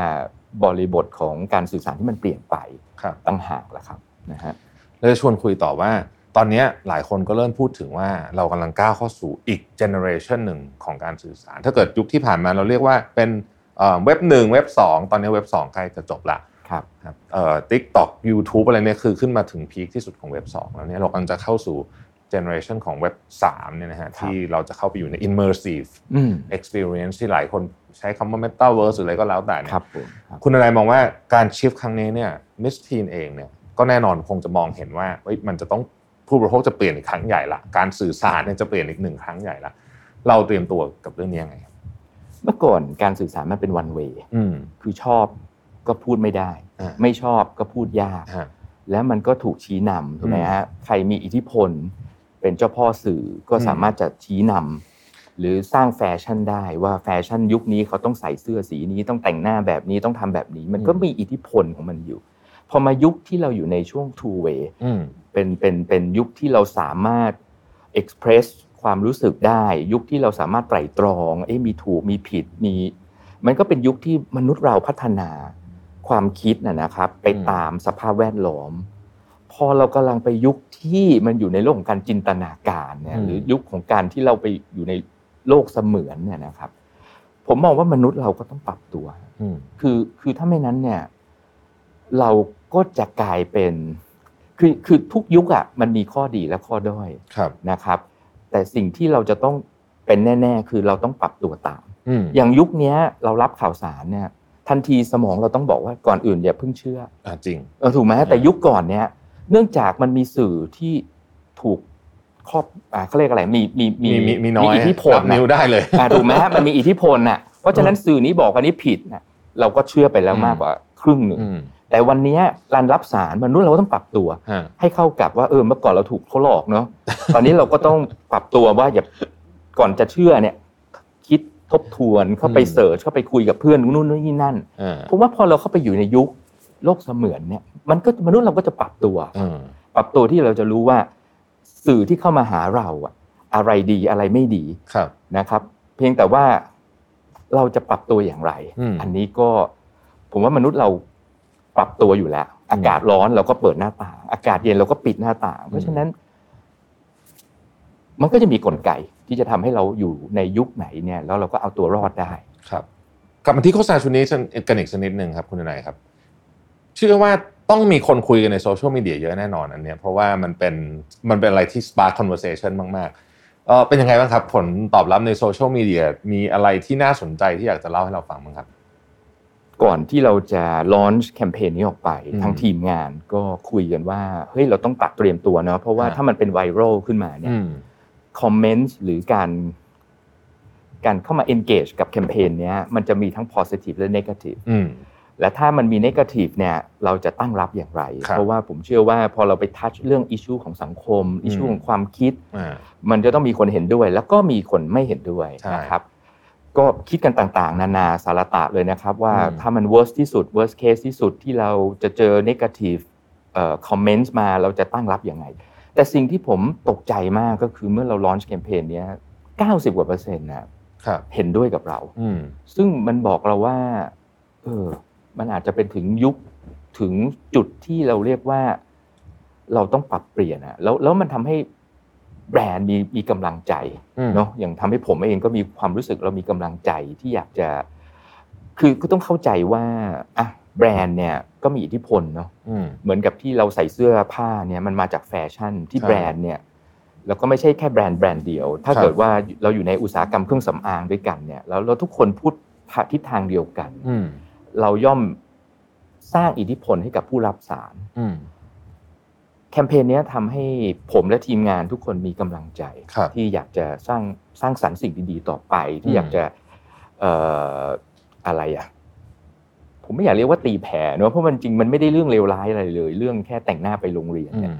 บริบทของการสื่อสารที่มันเปลี่ยนไปครับตั้งหากแหละครับนะฮะเราจะชวนคุยต่อว่า ตอนเนี้ยหลายคนก็เริ่มพูดถึงว่าเรากำลังก้าวเข้าสู่อีกเจเนอเรชันหนึ่งของการสื่อสาร ถ้าเกิดยุคที่ผ่านมาเราเรียกว่าเป็นเอ่อเว็บหนึ่งเว็บสองตอนนี้เว็บสองใกล้จะจบละครับครับเอ่อ TikTok YouTube อะไรเนี่ยคือขึ้นมาถึงพีคที่สุดของเว็บสองแล้วเนี่ยเรากำลังจะเข้าสู่เจเนอเรชันของเว็บสามเนี่ยนะฮะที่เราจะเข้าไปอยู่ใน immersive อืม experience ที่หลายคนใช้คำว่า metaverse หรืออะไรก็แล้วแต่เนี่ยครับผมครับคุณอะไรมองว่าการชิฟครั้งนี้เนี่ยมิสทีนเองเนี่ยก็แน่นอนคงจะมองเห็นว่าเฮ้ยมันจะต้อง ผู้บริโภคจะเปลี่ยนอีกครั้งใหญ่ละการสื่อสารเนี่ยจะเปลี่ยนอีกหนึ่งครั้งใหญ่ละเราเตรียมตัวกับเรื่องนี้ยังไง เมื่อก่อนการสื่อสารมันเป็นวันเวอืมคือชอบก็พูดไม่ได้อ่าไม่ชอบก็พูดยากฮะแล้วมันก็ถูกชี้นำถูกไหมฮะใครมีอิทธิพล เป็นเจ้าพ่อสื่อก็อืมสามารถจะชี้นำหรือสร้างแฟชั่นได้ว่าแฟชั่นยุคนี้เขาต้องใส่เสื้อสีนี้ต้องแต่งหน้าแบบนี้ต้องทำแบบนี้ มันก็มีอิทธิพลของมันอยู่ พอมายุคที่เราอยู่ในช่วง two way อืม เป็นเป็นเป็นยุคที่เราสามารถ express ความรู้สึกได้ ยุคที่เราสามารถไตร่ตรองเอ๊ะมีถูกมีผิดมี มันก็เป็นยุคที่มนุษย์เราพัฒนาความคิดนะนะครับ ไปอืมตามสภาพแวดล้อม พอเรากำลังไปยุคที่มันอยู่ในโลกของการจินตนาการเนี่ยหรือยุคของการที่เราไปอยู่ในโลกเสมือนเนี่ยนะครับ ผมมองว่ามนุษย์เราก็ต้องปรับตัวอืมคือคือถ้าไม่นั้นเนี่ย เราก็จะกลายเป็น คือคือทุกยุคอะมันมีข้อดีและข้อด้อยครับนะครับ แต่สิ่งที่เราจะต้องเป็นแน่ ๆ คือเราต้องปรับตัวตามอืมอย่างยุคเนี้ยเรารับข่าวสารเนี่ย ทันทีสมองเราต้องบอกว่าก่อนอื่นอย่าเพิ่งเชื่ออ่าจริงเออถูกไหมแต่ยุคก่อนเนี้ยเนื่องจากมันมีสื่อที่ถูกครอบอ่าเขาเรียกอะไรมีมีมีมีมีน้อยอิทธิพลนับนะนิ้วได้เลยอ่าถูกไหมฮะมันมีอิทธิพลน่ะเพราะฉะนั้นสื่อนี้บอกอันนี้ผิดน่ะเราก็เชื่อไปแล้วอืมมากกว่าครึ่งหนึ่งอืม แต่วันเนี้ยการรับสารมนุษย์เราก็ต้องปรับตัวฮะให้เข้ากับว่าเออเมื่อก่อนเราถูกเขาหลอกเนาะตอนนี้เราก็ต้องปรับตัวว่าอย่าก่อนจะเชื่อเนี่ยคิดทบทวนเข้าไปอืมเสิร์ชเข้าไปคุยกับเพื่อนนู่นนี่นั่นอ่าเพราะว่าพอเราเข้าไปอยู่ในยุคโลกเสมือนเนี่ยมันก็มนุษย์เราก็จะปรับตัวอืมปรับตัวที่เราจะรู้ว่าสื่อที่เข้ามาหาเราอะอะไรดีอะไรไม่ดีครับนะครับ เพียงแต่ว่าเราจะปรับตัวอย่างไรอืมอันนี้ก็ผมว่ามนุษย์เรา ปรับตัวอยู่แล้ว อากาศร้อนเราก็เปิดหน้าต่าง อากาศเย็นเราก็ปิดหน้าต่าง เพราะฉะนั้น มันก็จะมีกลไกที่จะทำให้เราอยู่ในยุคไหนเนี่ยแล้วเราก็เอาตัวรอดได้ครับกลับมาที่โฆษณาชุดนี้กันอีกชนิดหนึ่งครับ คุณนายครับ เชื่อว่าต้องมีคนคุยกันในโซเชียลมีเดียเยอะแน่นอนอันเนี้ยเพราะว่ามันเป็นมันเป็นอะไรที่ spark conversation มากๆเออเป็นยังไงบ้างครับ ผลตอบรับในโซเชียลมีเดียมีอะไรที่น่าสนใจที่อยากจะเล่าให้เราฟังบ้างครับ ก่อนที่เราจะลอนช์แคมเปญนี้ออกไปอืมทางทีมงานก็คุยกันว่าเฮ้ยเราต้องตัดเตรียมตัวเนาะเพราะว่าอ่าถ้ามันเป็นไวรัลขึ้นมาเนี่ยอืมคอมเมนต์หรือการการเข้ามา engage กับแคมเปญเนี้ยมันจะมีทั้ง positive และ negative อืมและถ้ามันมีนกาทีฟเนี่ยเราจะตั้งรับอย่างไรครับเพราะว่าผมเชื่อว่าพอเราไปทัชเรื่องอิชชูของสังคมอิชชูอืมของความคิดอ่ามันจะต้องมีคนเห็นด้วย แล้วก็มีคนไม่เห็นด้วยใช่นะครับ ก็คิดกันต่างๆ นานาสารตะเลยนะครับว่าอืมถ้ามัน worst ที่สุด worst case ที่สุดที่เราจะเจอ negative เอ่อ comments มาเราจะตั้งรับยังไง แต่สิ่งที่ผมตกใจมากก็คือเมื่อเรา launch แคมเปญเนี้ย90กว่าเปอร์เซ็นต์นะครับเห็นด้วยกับเราอืมซึ่งมันบอกเราว่าเออมันอาจจะเป็นถึงยุคถึงจุดที่เราเรียกว่า เราต้องปรับเปลี่ยนอะแล้วแล้วมันทำให้ แบรนด์มีมีกำลังใจอืมเนาะอย่างทำให้ผมเองก็มีความรู้สึกเรามีกำลังใจที่อยากจะ คือก็ต้องเข้าใจว่าอะแบรนด์เนี่ยก็มีอิทธิพลเนาะอืมเหมือนกับที่เราใส่เสื้อผ้าเนี่ยมันมาจากแฟชั่นที่ใช่แบรนด์เนี่ยแล้วก็ไม่ใช่แค่แบรนด์แบรนด์เดียว ถ้าครับเกิดว่าเราอยู่ในอุตสาหกรรมเครื่องสำอางด้วยกันเนี่ยแล้วเราทุกคนพูดทิศทางเดียวกันอืมเราย่อมสร้างอิทธิพลให้กับผู้รับสารอืม แคมเปญเนี้ยทำให้ผมและทีมงานทุกคนมีกำลังใจครับที่อยากจะสร้างสร้างสรรค์สิ่งดีๆต่อไปอืที่มอยากจะเอ่ออะไรอะผมไม่อยากเรียกว่าตีแผ่เนอะเพราะมันจริงมันไม่ได้เรื่องเลวร้ายอะไรเลย เรื่องแค่แต่งหน้าไปโรงเรียนอืเนี่ยม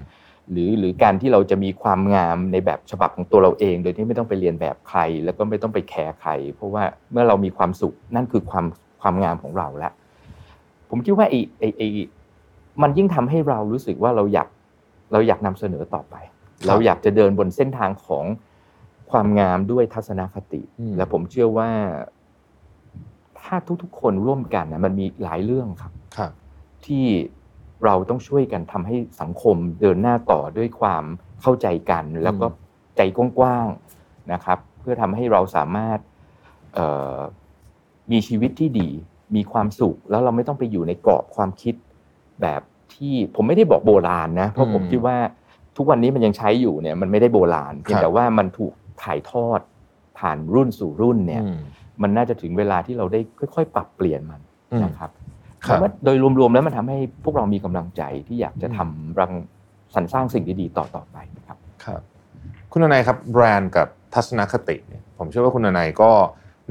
หรือหรือการที่เราจะมีความงามในแบบฉบับของตัวเราเอง โดยที่ไม่ต้องไปเรียนแบบใคร แล้วก็ไม่ต้องไปแคร์ใคร เพราะว่าเมื่อเรามีความสุขนั่นคือความความงามของเราละผมคิดว่าไอ้ไอ้ไอ้มันยิ่งทำให้เรารู้สึกว่าเราอยาก เราอยากนำเสนอต่อไป เราอยากจะเดินบนเส้นทางของความงามด้วยทัศนคติอืมและผมเชื่อว่า ถ้าทุกๆ คนร่วมกันนะมันมีหลายเรื่องครับครับที่เราต้องช่วยกันทำให้สังคมเดินหน้าต่อด้วยความเข้าใจกัน แล้วก็ใจกว้างๆนะครับ เพื่อทำให้เราสามารถเอ่อมีชีวิตที่ดี มีความสุข แล้วเราไม่ต้องไปอยู่ในกรอบความคิดแบบ ที่ผมไม่ได้บอกโบราณนะเพราะผมอืมคิดว่าทุกวันนี้มันยังใช้อยู่เนี่ยมันไม่ได้โบราณเพียคงรับแต่ว่ามันถูกถ่ายทอดผ่านรุ่นสู่รุ่นเนี่ยอืมมันน่าจะถึงเวลาที่เราได้ค่อย ๆ ปรับเปลี่ยนมันอืมนะครับครับแต่ว่าโดยรวมๆแล้วมันทำให้พวกเรามีกำลังใจที่อยากจะอืมทำรังสรรสร้างสิ่งดีๆต่อๆไปนะครับครับ คุณนายครับแบรนด์กับทัศนคติเนี่ยผมเชื่อว่าคุณนายก็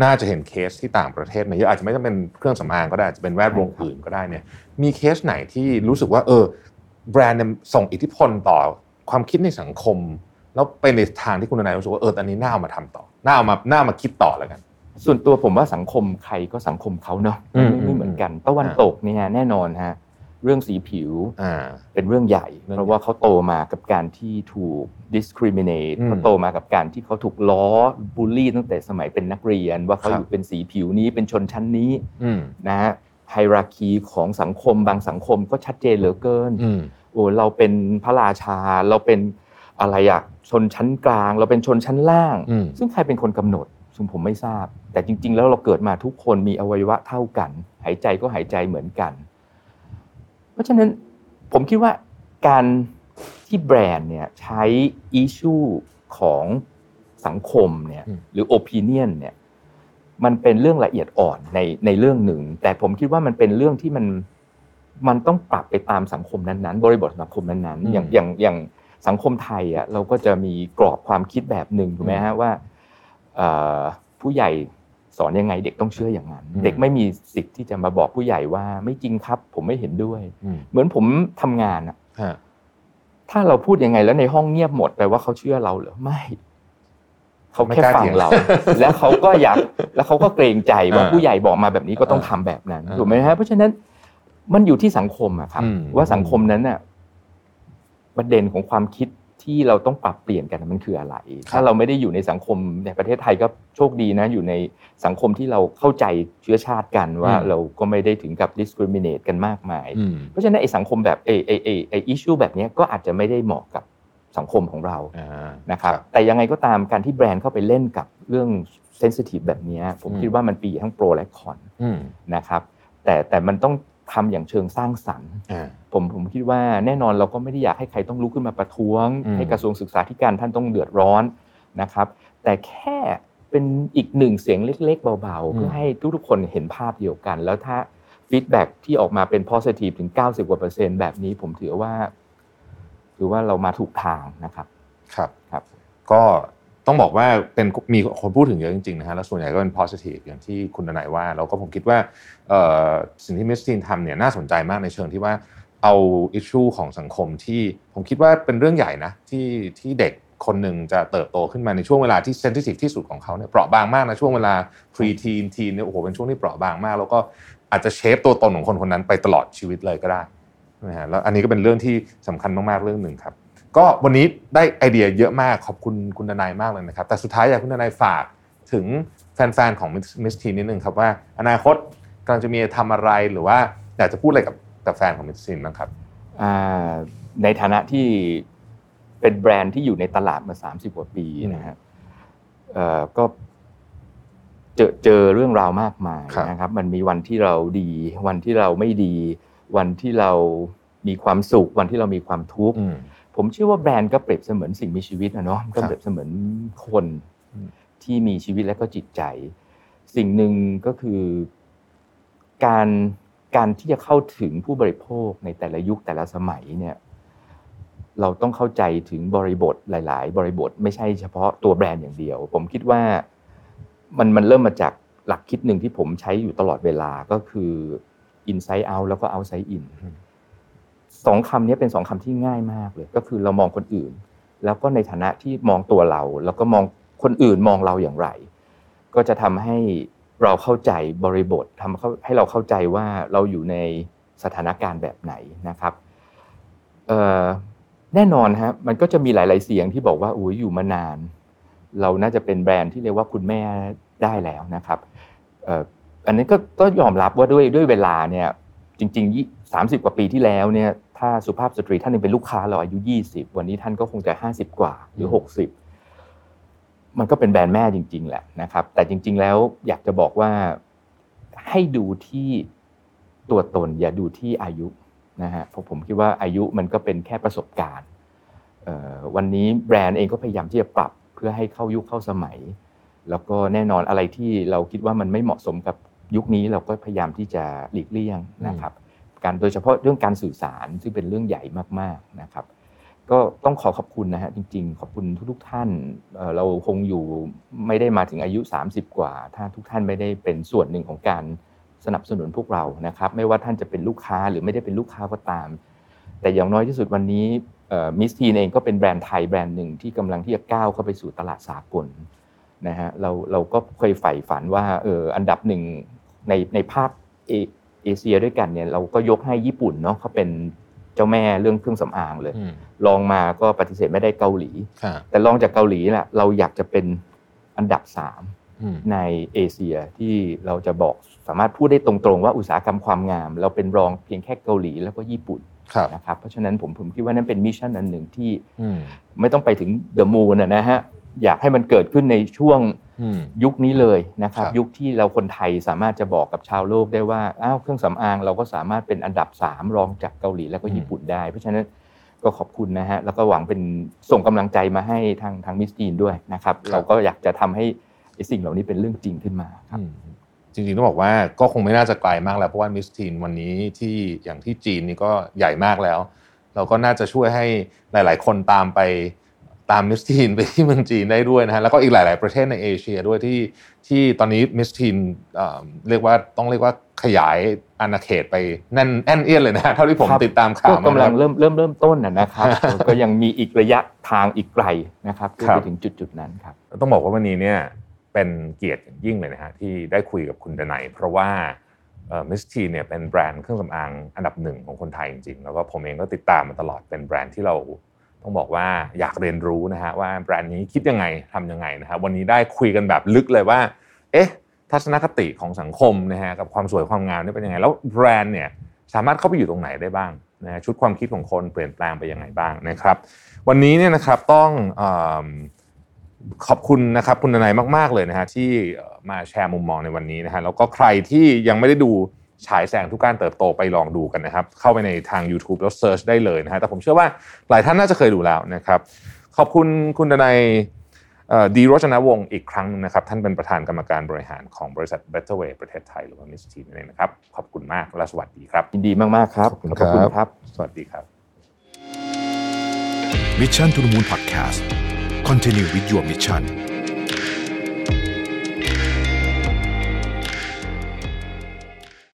น่าจะเห็นเคสที่ต่างประเทศมาเยอะอาจจะไม่ต้องเป็นเครื่องสำอางก็ได้อาจจะเป็นแวดวงอื่นก็ได้เนี่ยมีเคสไหนที่รู้สึกว่าเออแบรนด์เนี่ยส่งอิทธิพลต่อความคิดในสังคม แล้วไปในทางที่คุณนายรู้สึกว่าเอออันนี้น่าเอามาทำต่อน่าเอามาน่าเอามาคิดต่อแล้วกัน ส่วนตัวผมว่าสังคมใครก็สังคมเขาเนาะอืมไม่ไม่เหมือนกันตะวันตกเนี่ยแน่นอนฮะ เรื่องสีผิวอ่าเป็นเรื่องใหญ่เรื่องใหญ่ เพราะว่าเขาโตมากับการที่ถูก discriminate อืมเขาโตมากับการที่เขาถูกล้อบูลลี่ตั้งแต่สมัยเป็นนักเรียน ว่าเขาครับอยู่เป็นสีผิวนี้เป็นชนชั้นนี้อืมนะฮะไฮราคีของสังคมบางสังคมก็ชัดเจนเหลือเกินอืมโอ้เราเป็นพระราชาเราเป็นอะไรอะชนชั้นกลาง เราเป็นชนชั้นล่างอืมซึ่งใครเป็นคนกำหนด ซึ่งผมไม่ทราบ แต่จริง ๆ แล้วเราเกิดมาทุกคนมีอวัยวะเท่ากัน หายใจก็หายใจเหมือนกันเพ ราะฉะนั้นผมคิดว่าการที่แบรนด์เนี่ยใช้อิชูของสังคมเนี่ยอืมหรือโอปิเนียนเนี่ยมันเป็นเรื่องละเอียดอ่อนในในเรื่องหนึ่ง แต่ผมคิดว่ามันเป็นเรื่องที่มันมันต้องปรับไปตามสังคมนั้นๆ บริบทสังคมนั้นอืมๆอย่างอย่างอย่างสังคมไทยอะเราก็จะมีกรอบความคิดแบบหนึ่งถูกไหมฮะว่าเอ่อผู้ใหญ่ สอนยังไงเด็กต้องเชื่ออย่างนั้นอืมเด็กไม่มีสิทธิ์ที่จะมาบอกผู้ใหญ่ว่าไม่จริงครับ ผมไม่เห็นด้วยอืมเหมือนผมทำงานอะฮะถ้าเราพูดยังไงแล้วในห้องเงียบหมดแปลว่าเขาเชื่อเราเหรือไม่เขาไม่แค่กล้าฟัเถีงยงเรา แล้วเขาก็อยากแล้วเขาก็เกรงใจว่าอ่าผู้ใหญ่บอกมาแบบนี้ก็ต้องทำแบบนั้นอ่าถูกไหมฮะเพราะฉะนั้นมันอยู่ที่สังคมอะครับอืมว่าสังคมนั้นน่ะประเด็นของความคิด ที่เราต้องปรับเปลี่ยนกันมันคืออะไร ถ้าเราไม่ได้อยู่ในสังคมในประเทศไทยก็โชคดีนะอยู่ในสังคมที่เราเข้าใจเชื้อชาติกันว่าอืมเราก็ไม่ได้ถึงกับ discriminate กันมากมายอืมเพราะฉะนั้นไอ้สังคมแบบไอ้ไอ้ไอ้ไอ้อิชชูแบบเนี้ยก็อาจจะไม่ได้เหมาะกับสังคมของเราอ่านะครับแต่ยังไงก็ตามการที่แบรนด์เข้าไปเล่นกับเรื่องเซนซิทีฟแบบเนี้ยผมอืมคิดว่ามันปีทั้งโปรและคอนอืมนะครับแต่แต่มันต้อง ทำอย่างเชิงสร้างสรรค์อ่าผมผมคิดว่าแน่นอนเราก็ไม่ได้อยากให้ใครต้องลุกขึ้นมาประท้วงอืมให้กระทรวงศึกษาธิการท่านต้องเดือดร้อนนะครับ แต่แค่เป็นอีกหนึ่งเสียงเล็ก ๆ เบาๆ เพื่อให้ทุกๆคนเห็นภาพเดียวกัน แล้วถ้าฟีดแบ็ที่ออกมาเป็น positive ถึง 90กว่าเปอร์เซ็นต์แบบนี้ผมถือว่า ถือว่าเรามาถูกทางนะครับ ครับครับ ก็ ต้องบอกว่าเป็นมีคนพูดถึงเยอะจริงๆนะฮะแล้วส่วนใหญ่ก็เป็น positive อย่างที่คุณนายว่า แล้วก็ผมคิดว่าสิ่งที่มิสทีนทำเนี่ยน่าสนใจมากในเชิงที่ว่าเอาอิชชูของสังคมที่ผมคิดว่าเป็นเรื่องใหญ่นะที่ที่เด็กคนหนึ่งจะเติบโตขึ้นมาในช่วงเวลาที่เซนซิทีฟที่สุดของเขาเนี่ยเปราะบางมากนะช่วงเวลาพรีทีนทีนเนี่ยโอ้โหเป็นช่วงที่เปราะบางมาก แล้วก็อาจจะเชฟตัวตนของคนคนนั้นไปตลอดชีวิตเลยก็ได้นะฮะแล้วอันนี้ก็เป็นเรื่องที่สำคัญมากๆเรื่องหนึ่งครับ ก็วันนี้ได้ไอเดียเยอะมากขอบคุณคุณนายมากเลยนะครับ แต่สุดท้ายอยากคุณนายฝากถึงแฟนๆของมิสทีนิดนึงครับว่า อนาคตกำลังจะมีทำอะไรหรือว่าอยากจะพูดอะไรกับกับแฟนของมิสทีนบ้างครับในฐานะที่เป็นแบรนด์ที่อยู่ในตลาดมาสามสิบกว่าปีนะฮะก็เจอเจอเรื่องราวมากมายนะครับ มันมีวันที่เราดี วันที่เราไม่ดี วันที่เรามีความสุข วันที่เรามีความทุกข์ ผมเชื่อว่าแบรนด์ก็เปรียบเสมือนสิ่งมีชีวิตนะเนาะก็เปรียบเสมือนคนที่มีชีวิตและก็จิตใจ สิ่งหนึ่งก็คือการการที่จะเข้าถึงผู้บริโภคในแต่ละยุคแต่ละสมัยเนี่ยเราต้องเข้าใจถึงบริบทหลาย ๆ บริบทไม่ใช่เฉพาะตัวแบรนด์อย่างเดียว ผมคิดว่ามันมันเริ่มมาจากหลักคิดหนึ่งที่ผมใช้อยู่ตลอดเวลาก็คือ inside out แล้วก็ outside in สองคำนี้เป็นสองคำที่ง่ายมากเลย ก็คือเรามองคนอื่น แล้วก็ในฐานะที่มองตัวเรา แล้วก็มองคนอื่นมองเราอย่างไร ก็จะทำให้เราเข้าใจบริบททำให้เราเข้าใจว่าเราอยู่ในสถานการณ์แบบไหนนะครับแน่นอนฮะมันก็จะมีหลาย ๆ เสียงที่บอกว่าอุ้ยอยู่มานาน เราน่าจะเป็นแบรนด์ที่เรียกว่าคุณแม่ได้แล้วนะครับอันนี้ก็ยอมรับว่าด้วยด้วยเวลาเนี่ยจริงๆสามสิบกว่าปีที่แล้วเนี่ย ถ้าสุภาพสตรีท่านนึงเป็นลูกค้าเราอายุยี่สิบวันนี้ท่านก็คงจะห้าสิบกว่าหรือหกสิบมันก็เป็นแบรนด์แม่จริง ๆ แหละนะครับ แต่จริง ๆ แล้วอยากจะบอกว่าให้ดูที่ตัวตน อย่าดูที่อายุนะฮะเพราะผมคิดว่าอายุมันก็เป็นแค่ประสบการณ์วันนี้แบรนด์เองก็พยายามที่จะปรับเพื่อให้เข้ายุคเข้าสมัย แล้วก็แน่นอนอะไรที่เราคิดว่ามันไม่เหมาะสมกับยุคนี้เราก็พยายามที่จะหลีกเลี่ยงนะครับ การโดยเฉพาะเรื่องการสื่อสารซึ่งเป็นเรื่องใหญ่มากๆนะครับ ก็ต้องขอขอบคุณนะฮะจริง ๆ ขอบคุณทุกๆท่านเราคงอยู่ไม่ได้มาถึงอายุ 30 กว่า ถ้าทุกท่านไม่ได้เป็นส่วนหนึ่งของการสนับสนุนพวกเรานะครับ ไม่ว่าท่านจะเป็นลูกค้าหรือไม่ได้เป็นลูกค้าก็ตาม แต่อย่างน้อยที่สุดวันนี้มิสทีนเองก็เป็นแบรนด์ไทยแบรนด์หนึ่งที่กำลังที่จะก้าวเข้าไปสู่ตลาดสากลนะฮะเราเราก็เคยใฝ่ฝันว่าเอออันดับหนึ่งในในภาค เอเชียด้วยกันเนี่ยเราก็ยกให้ญี่ปุ่นเนาะเขาเป็นเจ้าแม่เรื่องเครื่องสำอางเลยรองมาก็ปฏิเสธไม่ได้เกาหลี แต่รองจากเกาหลีแหละเราอยากจะเป็นอันดับสามในเอเชียที่เราจะบอกสามารถพูดได้ตรงๆว่าอุตสาหกรรมความงาม เราเป็นรองเพียงแค่เกาหลีแล้วก็ญี่ปุ่นนะครับเพราะฉะนั้นผมผมคิดว่านั่นเป็น mission อันหนึ่งที่ไม่ต้องไปถึง the moon นะฮะอยากให้มันเกิดขึ้นในช่วง ยุคนี้เลยนะครับ ยุคที่เราคนไทยสามารถจะบอกกับชาวโลกได้ว่าอ้าวเครื่องสำอางเราก็สามารถเป็นอันดับสามรองจากเกาหลีแล้วก็ญี่ปุ่นได้ เพราะฉะนั้นก็ขอบคุณนะฮะแล้วก็หวังเป็นส่งกำลังใจมาให้ทางทางมิสตีนด้วยนะครับ เราก็อยากจะทำให้สิ่งเหล่านี้เป็นเรื่องจริงขึ้นมาครับจริงๆต้องบอกว่าก็คงไม่น่าจะไกลมากแล้ว เพราะว่ามิสทีนวันนี้ที่อย่างที่จีนนี่ก็ใหญ่มากแล้ว เราก็น่าจะช่วยให้หลาย ๆ คนตามไป ตามมิสทีนไปที่เมืองจีนได้ด้วยนะฮะแล้วก็อีกหลาย ๆ ประเทศในเอเชียด้วยที่ที่ตอนนี้มิสทีนเรียกว่าต้องเรียกว่าขยายอาณาเขตไปแน่นแอนเอียนเลยนะเท่าที่ผมติดตามข่าวกำลังเริ่มเริ่มเริ่มต้นนะครับก็ยังมีอีกระยะทางอีกไกลนะครับเพื่อไปถึงจุดจุดนั้นครับต้องบอกว่าวันนี้เนี่ยเป็นเกียรติอย่างยิ่งเลยนะฮะที่ได้คุยกับคุณดนัยเพราะว่ามิสทีเนี่ยเป็นแบรนด์เครื่องสำอางอันดับหนึ่งของคนไทยจริงๆ แล้วก็ผมเองก็ติดตามมาตลอดเป็นแบรนด์ที่เรา ต้องบอกว่าอยากเรียนรู้นะฮะว่าแบรนด์นี้คิดยังไงทำยังไงนะครับวันนี้ได้คุยกันแบบลึกเลยว่า เอ๊ะทัศนคติของสังคมนะฮะกับความสวยความงามนี่เป็นยังไง แล้วแบรนด์เนี่ยสามารถเข้าไปอยู่ตรงไหนได้บ้างนะชุดความคิดของคนเปลี่ยนแปลงไปยังไงบ้างนะครับ วันนี้เนี่ยนะครับต้องขอบคุณนะครับคุณนายมาก ๆ เลยนะฮะที่มาแชร์มุมมองในวันนี้นะฮะแล้วก็ใครที่ยังไม่ได้ดู ฉายแสงทุกการเติบโตไปลองดูกันนะครับ เข้าไปในทาง YouTube แล้วเซิร์ชได้เลยนะฮะแต่ผมเชื่อว่าหลายท่านน่าจะเคยดูแล้วนะครับ ขอบคุณคุณนายดีโรจนวงศ์อีกครั้งนะครับ ท่านเป็นประธานกรรมการบริหารของบริษัท Better Way ประเทศไทยหรือว่ามิสทีนนั่นเองนะครับ ขอบคุณมากและสวัสดีครับยินดีมากๆครับ ขอบคุณครับ สวัสดีครับ Mission to the Moon Podcast Continue with your mission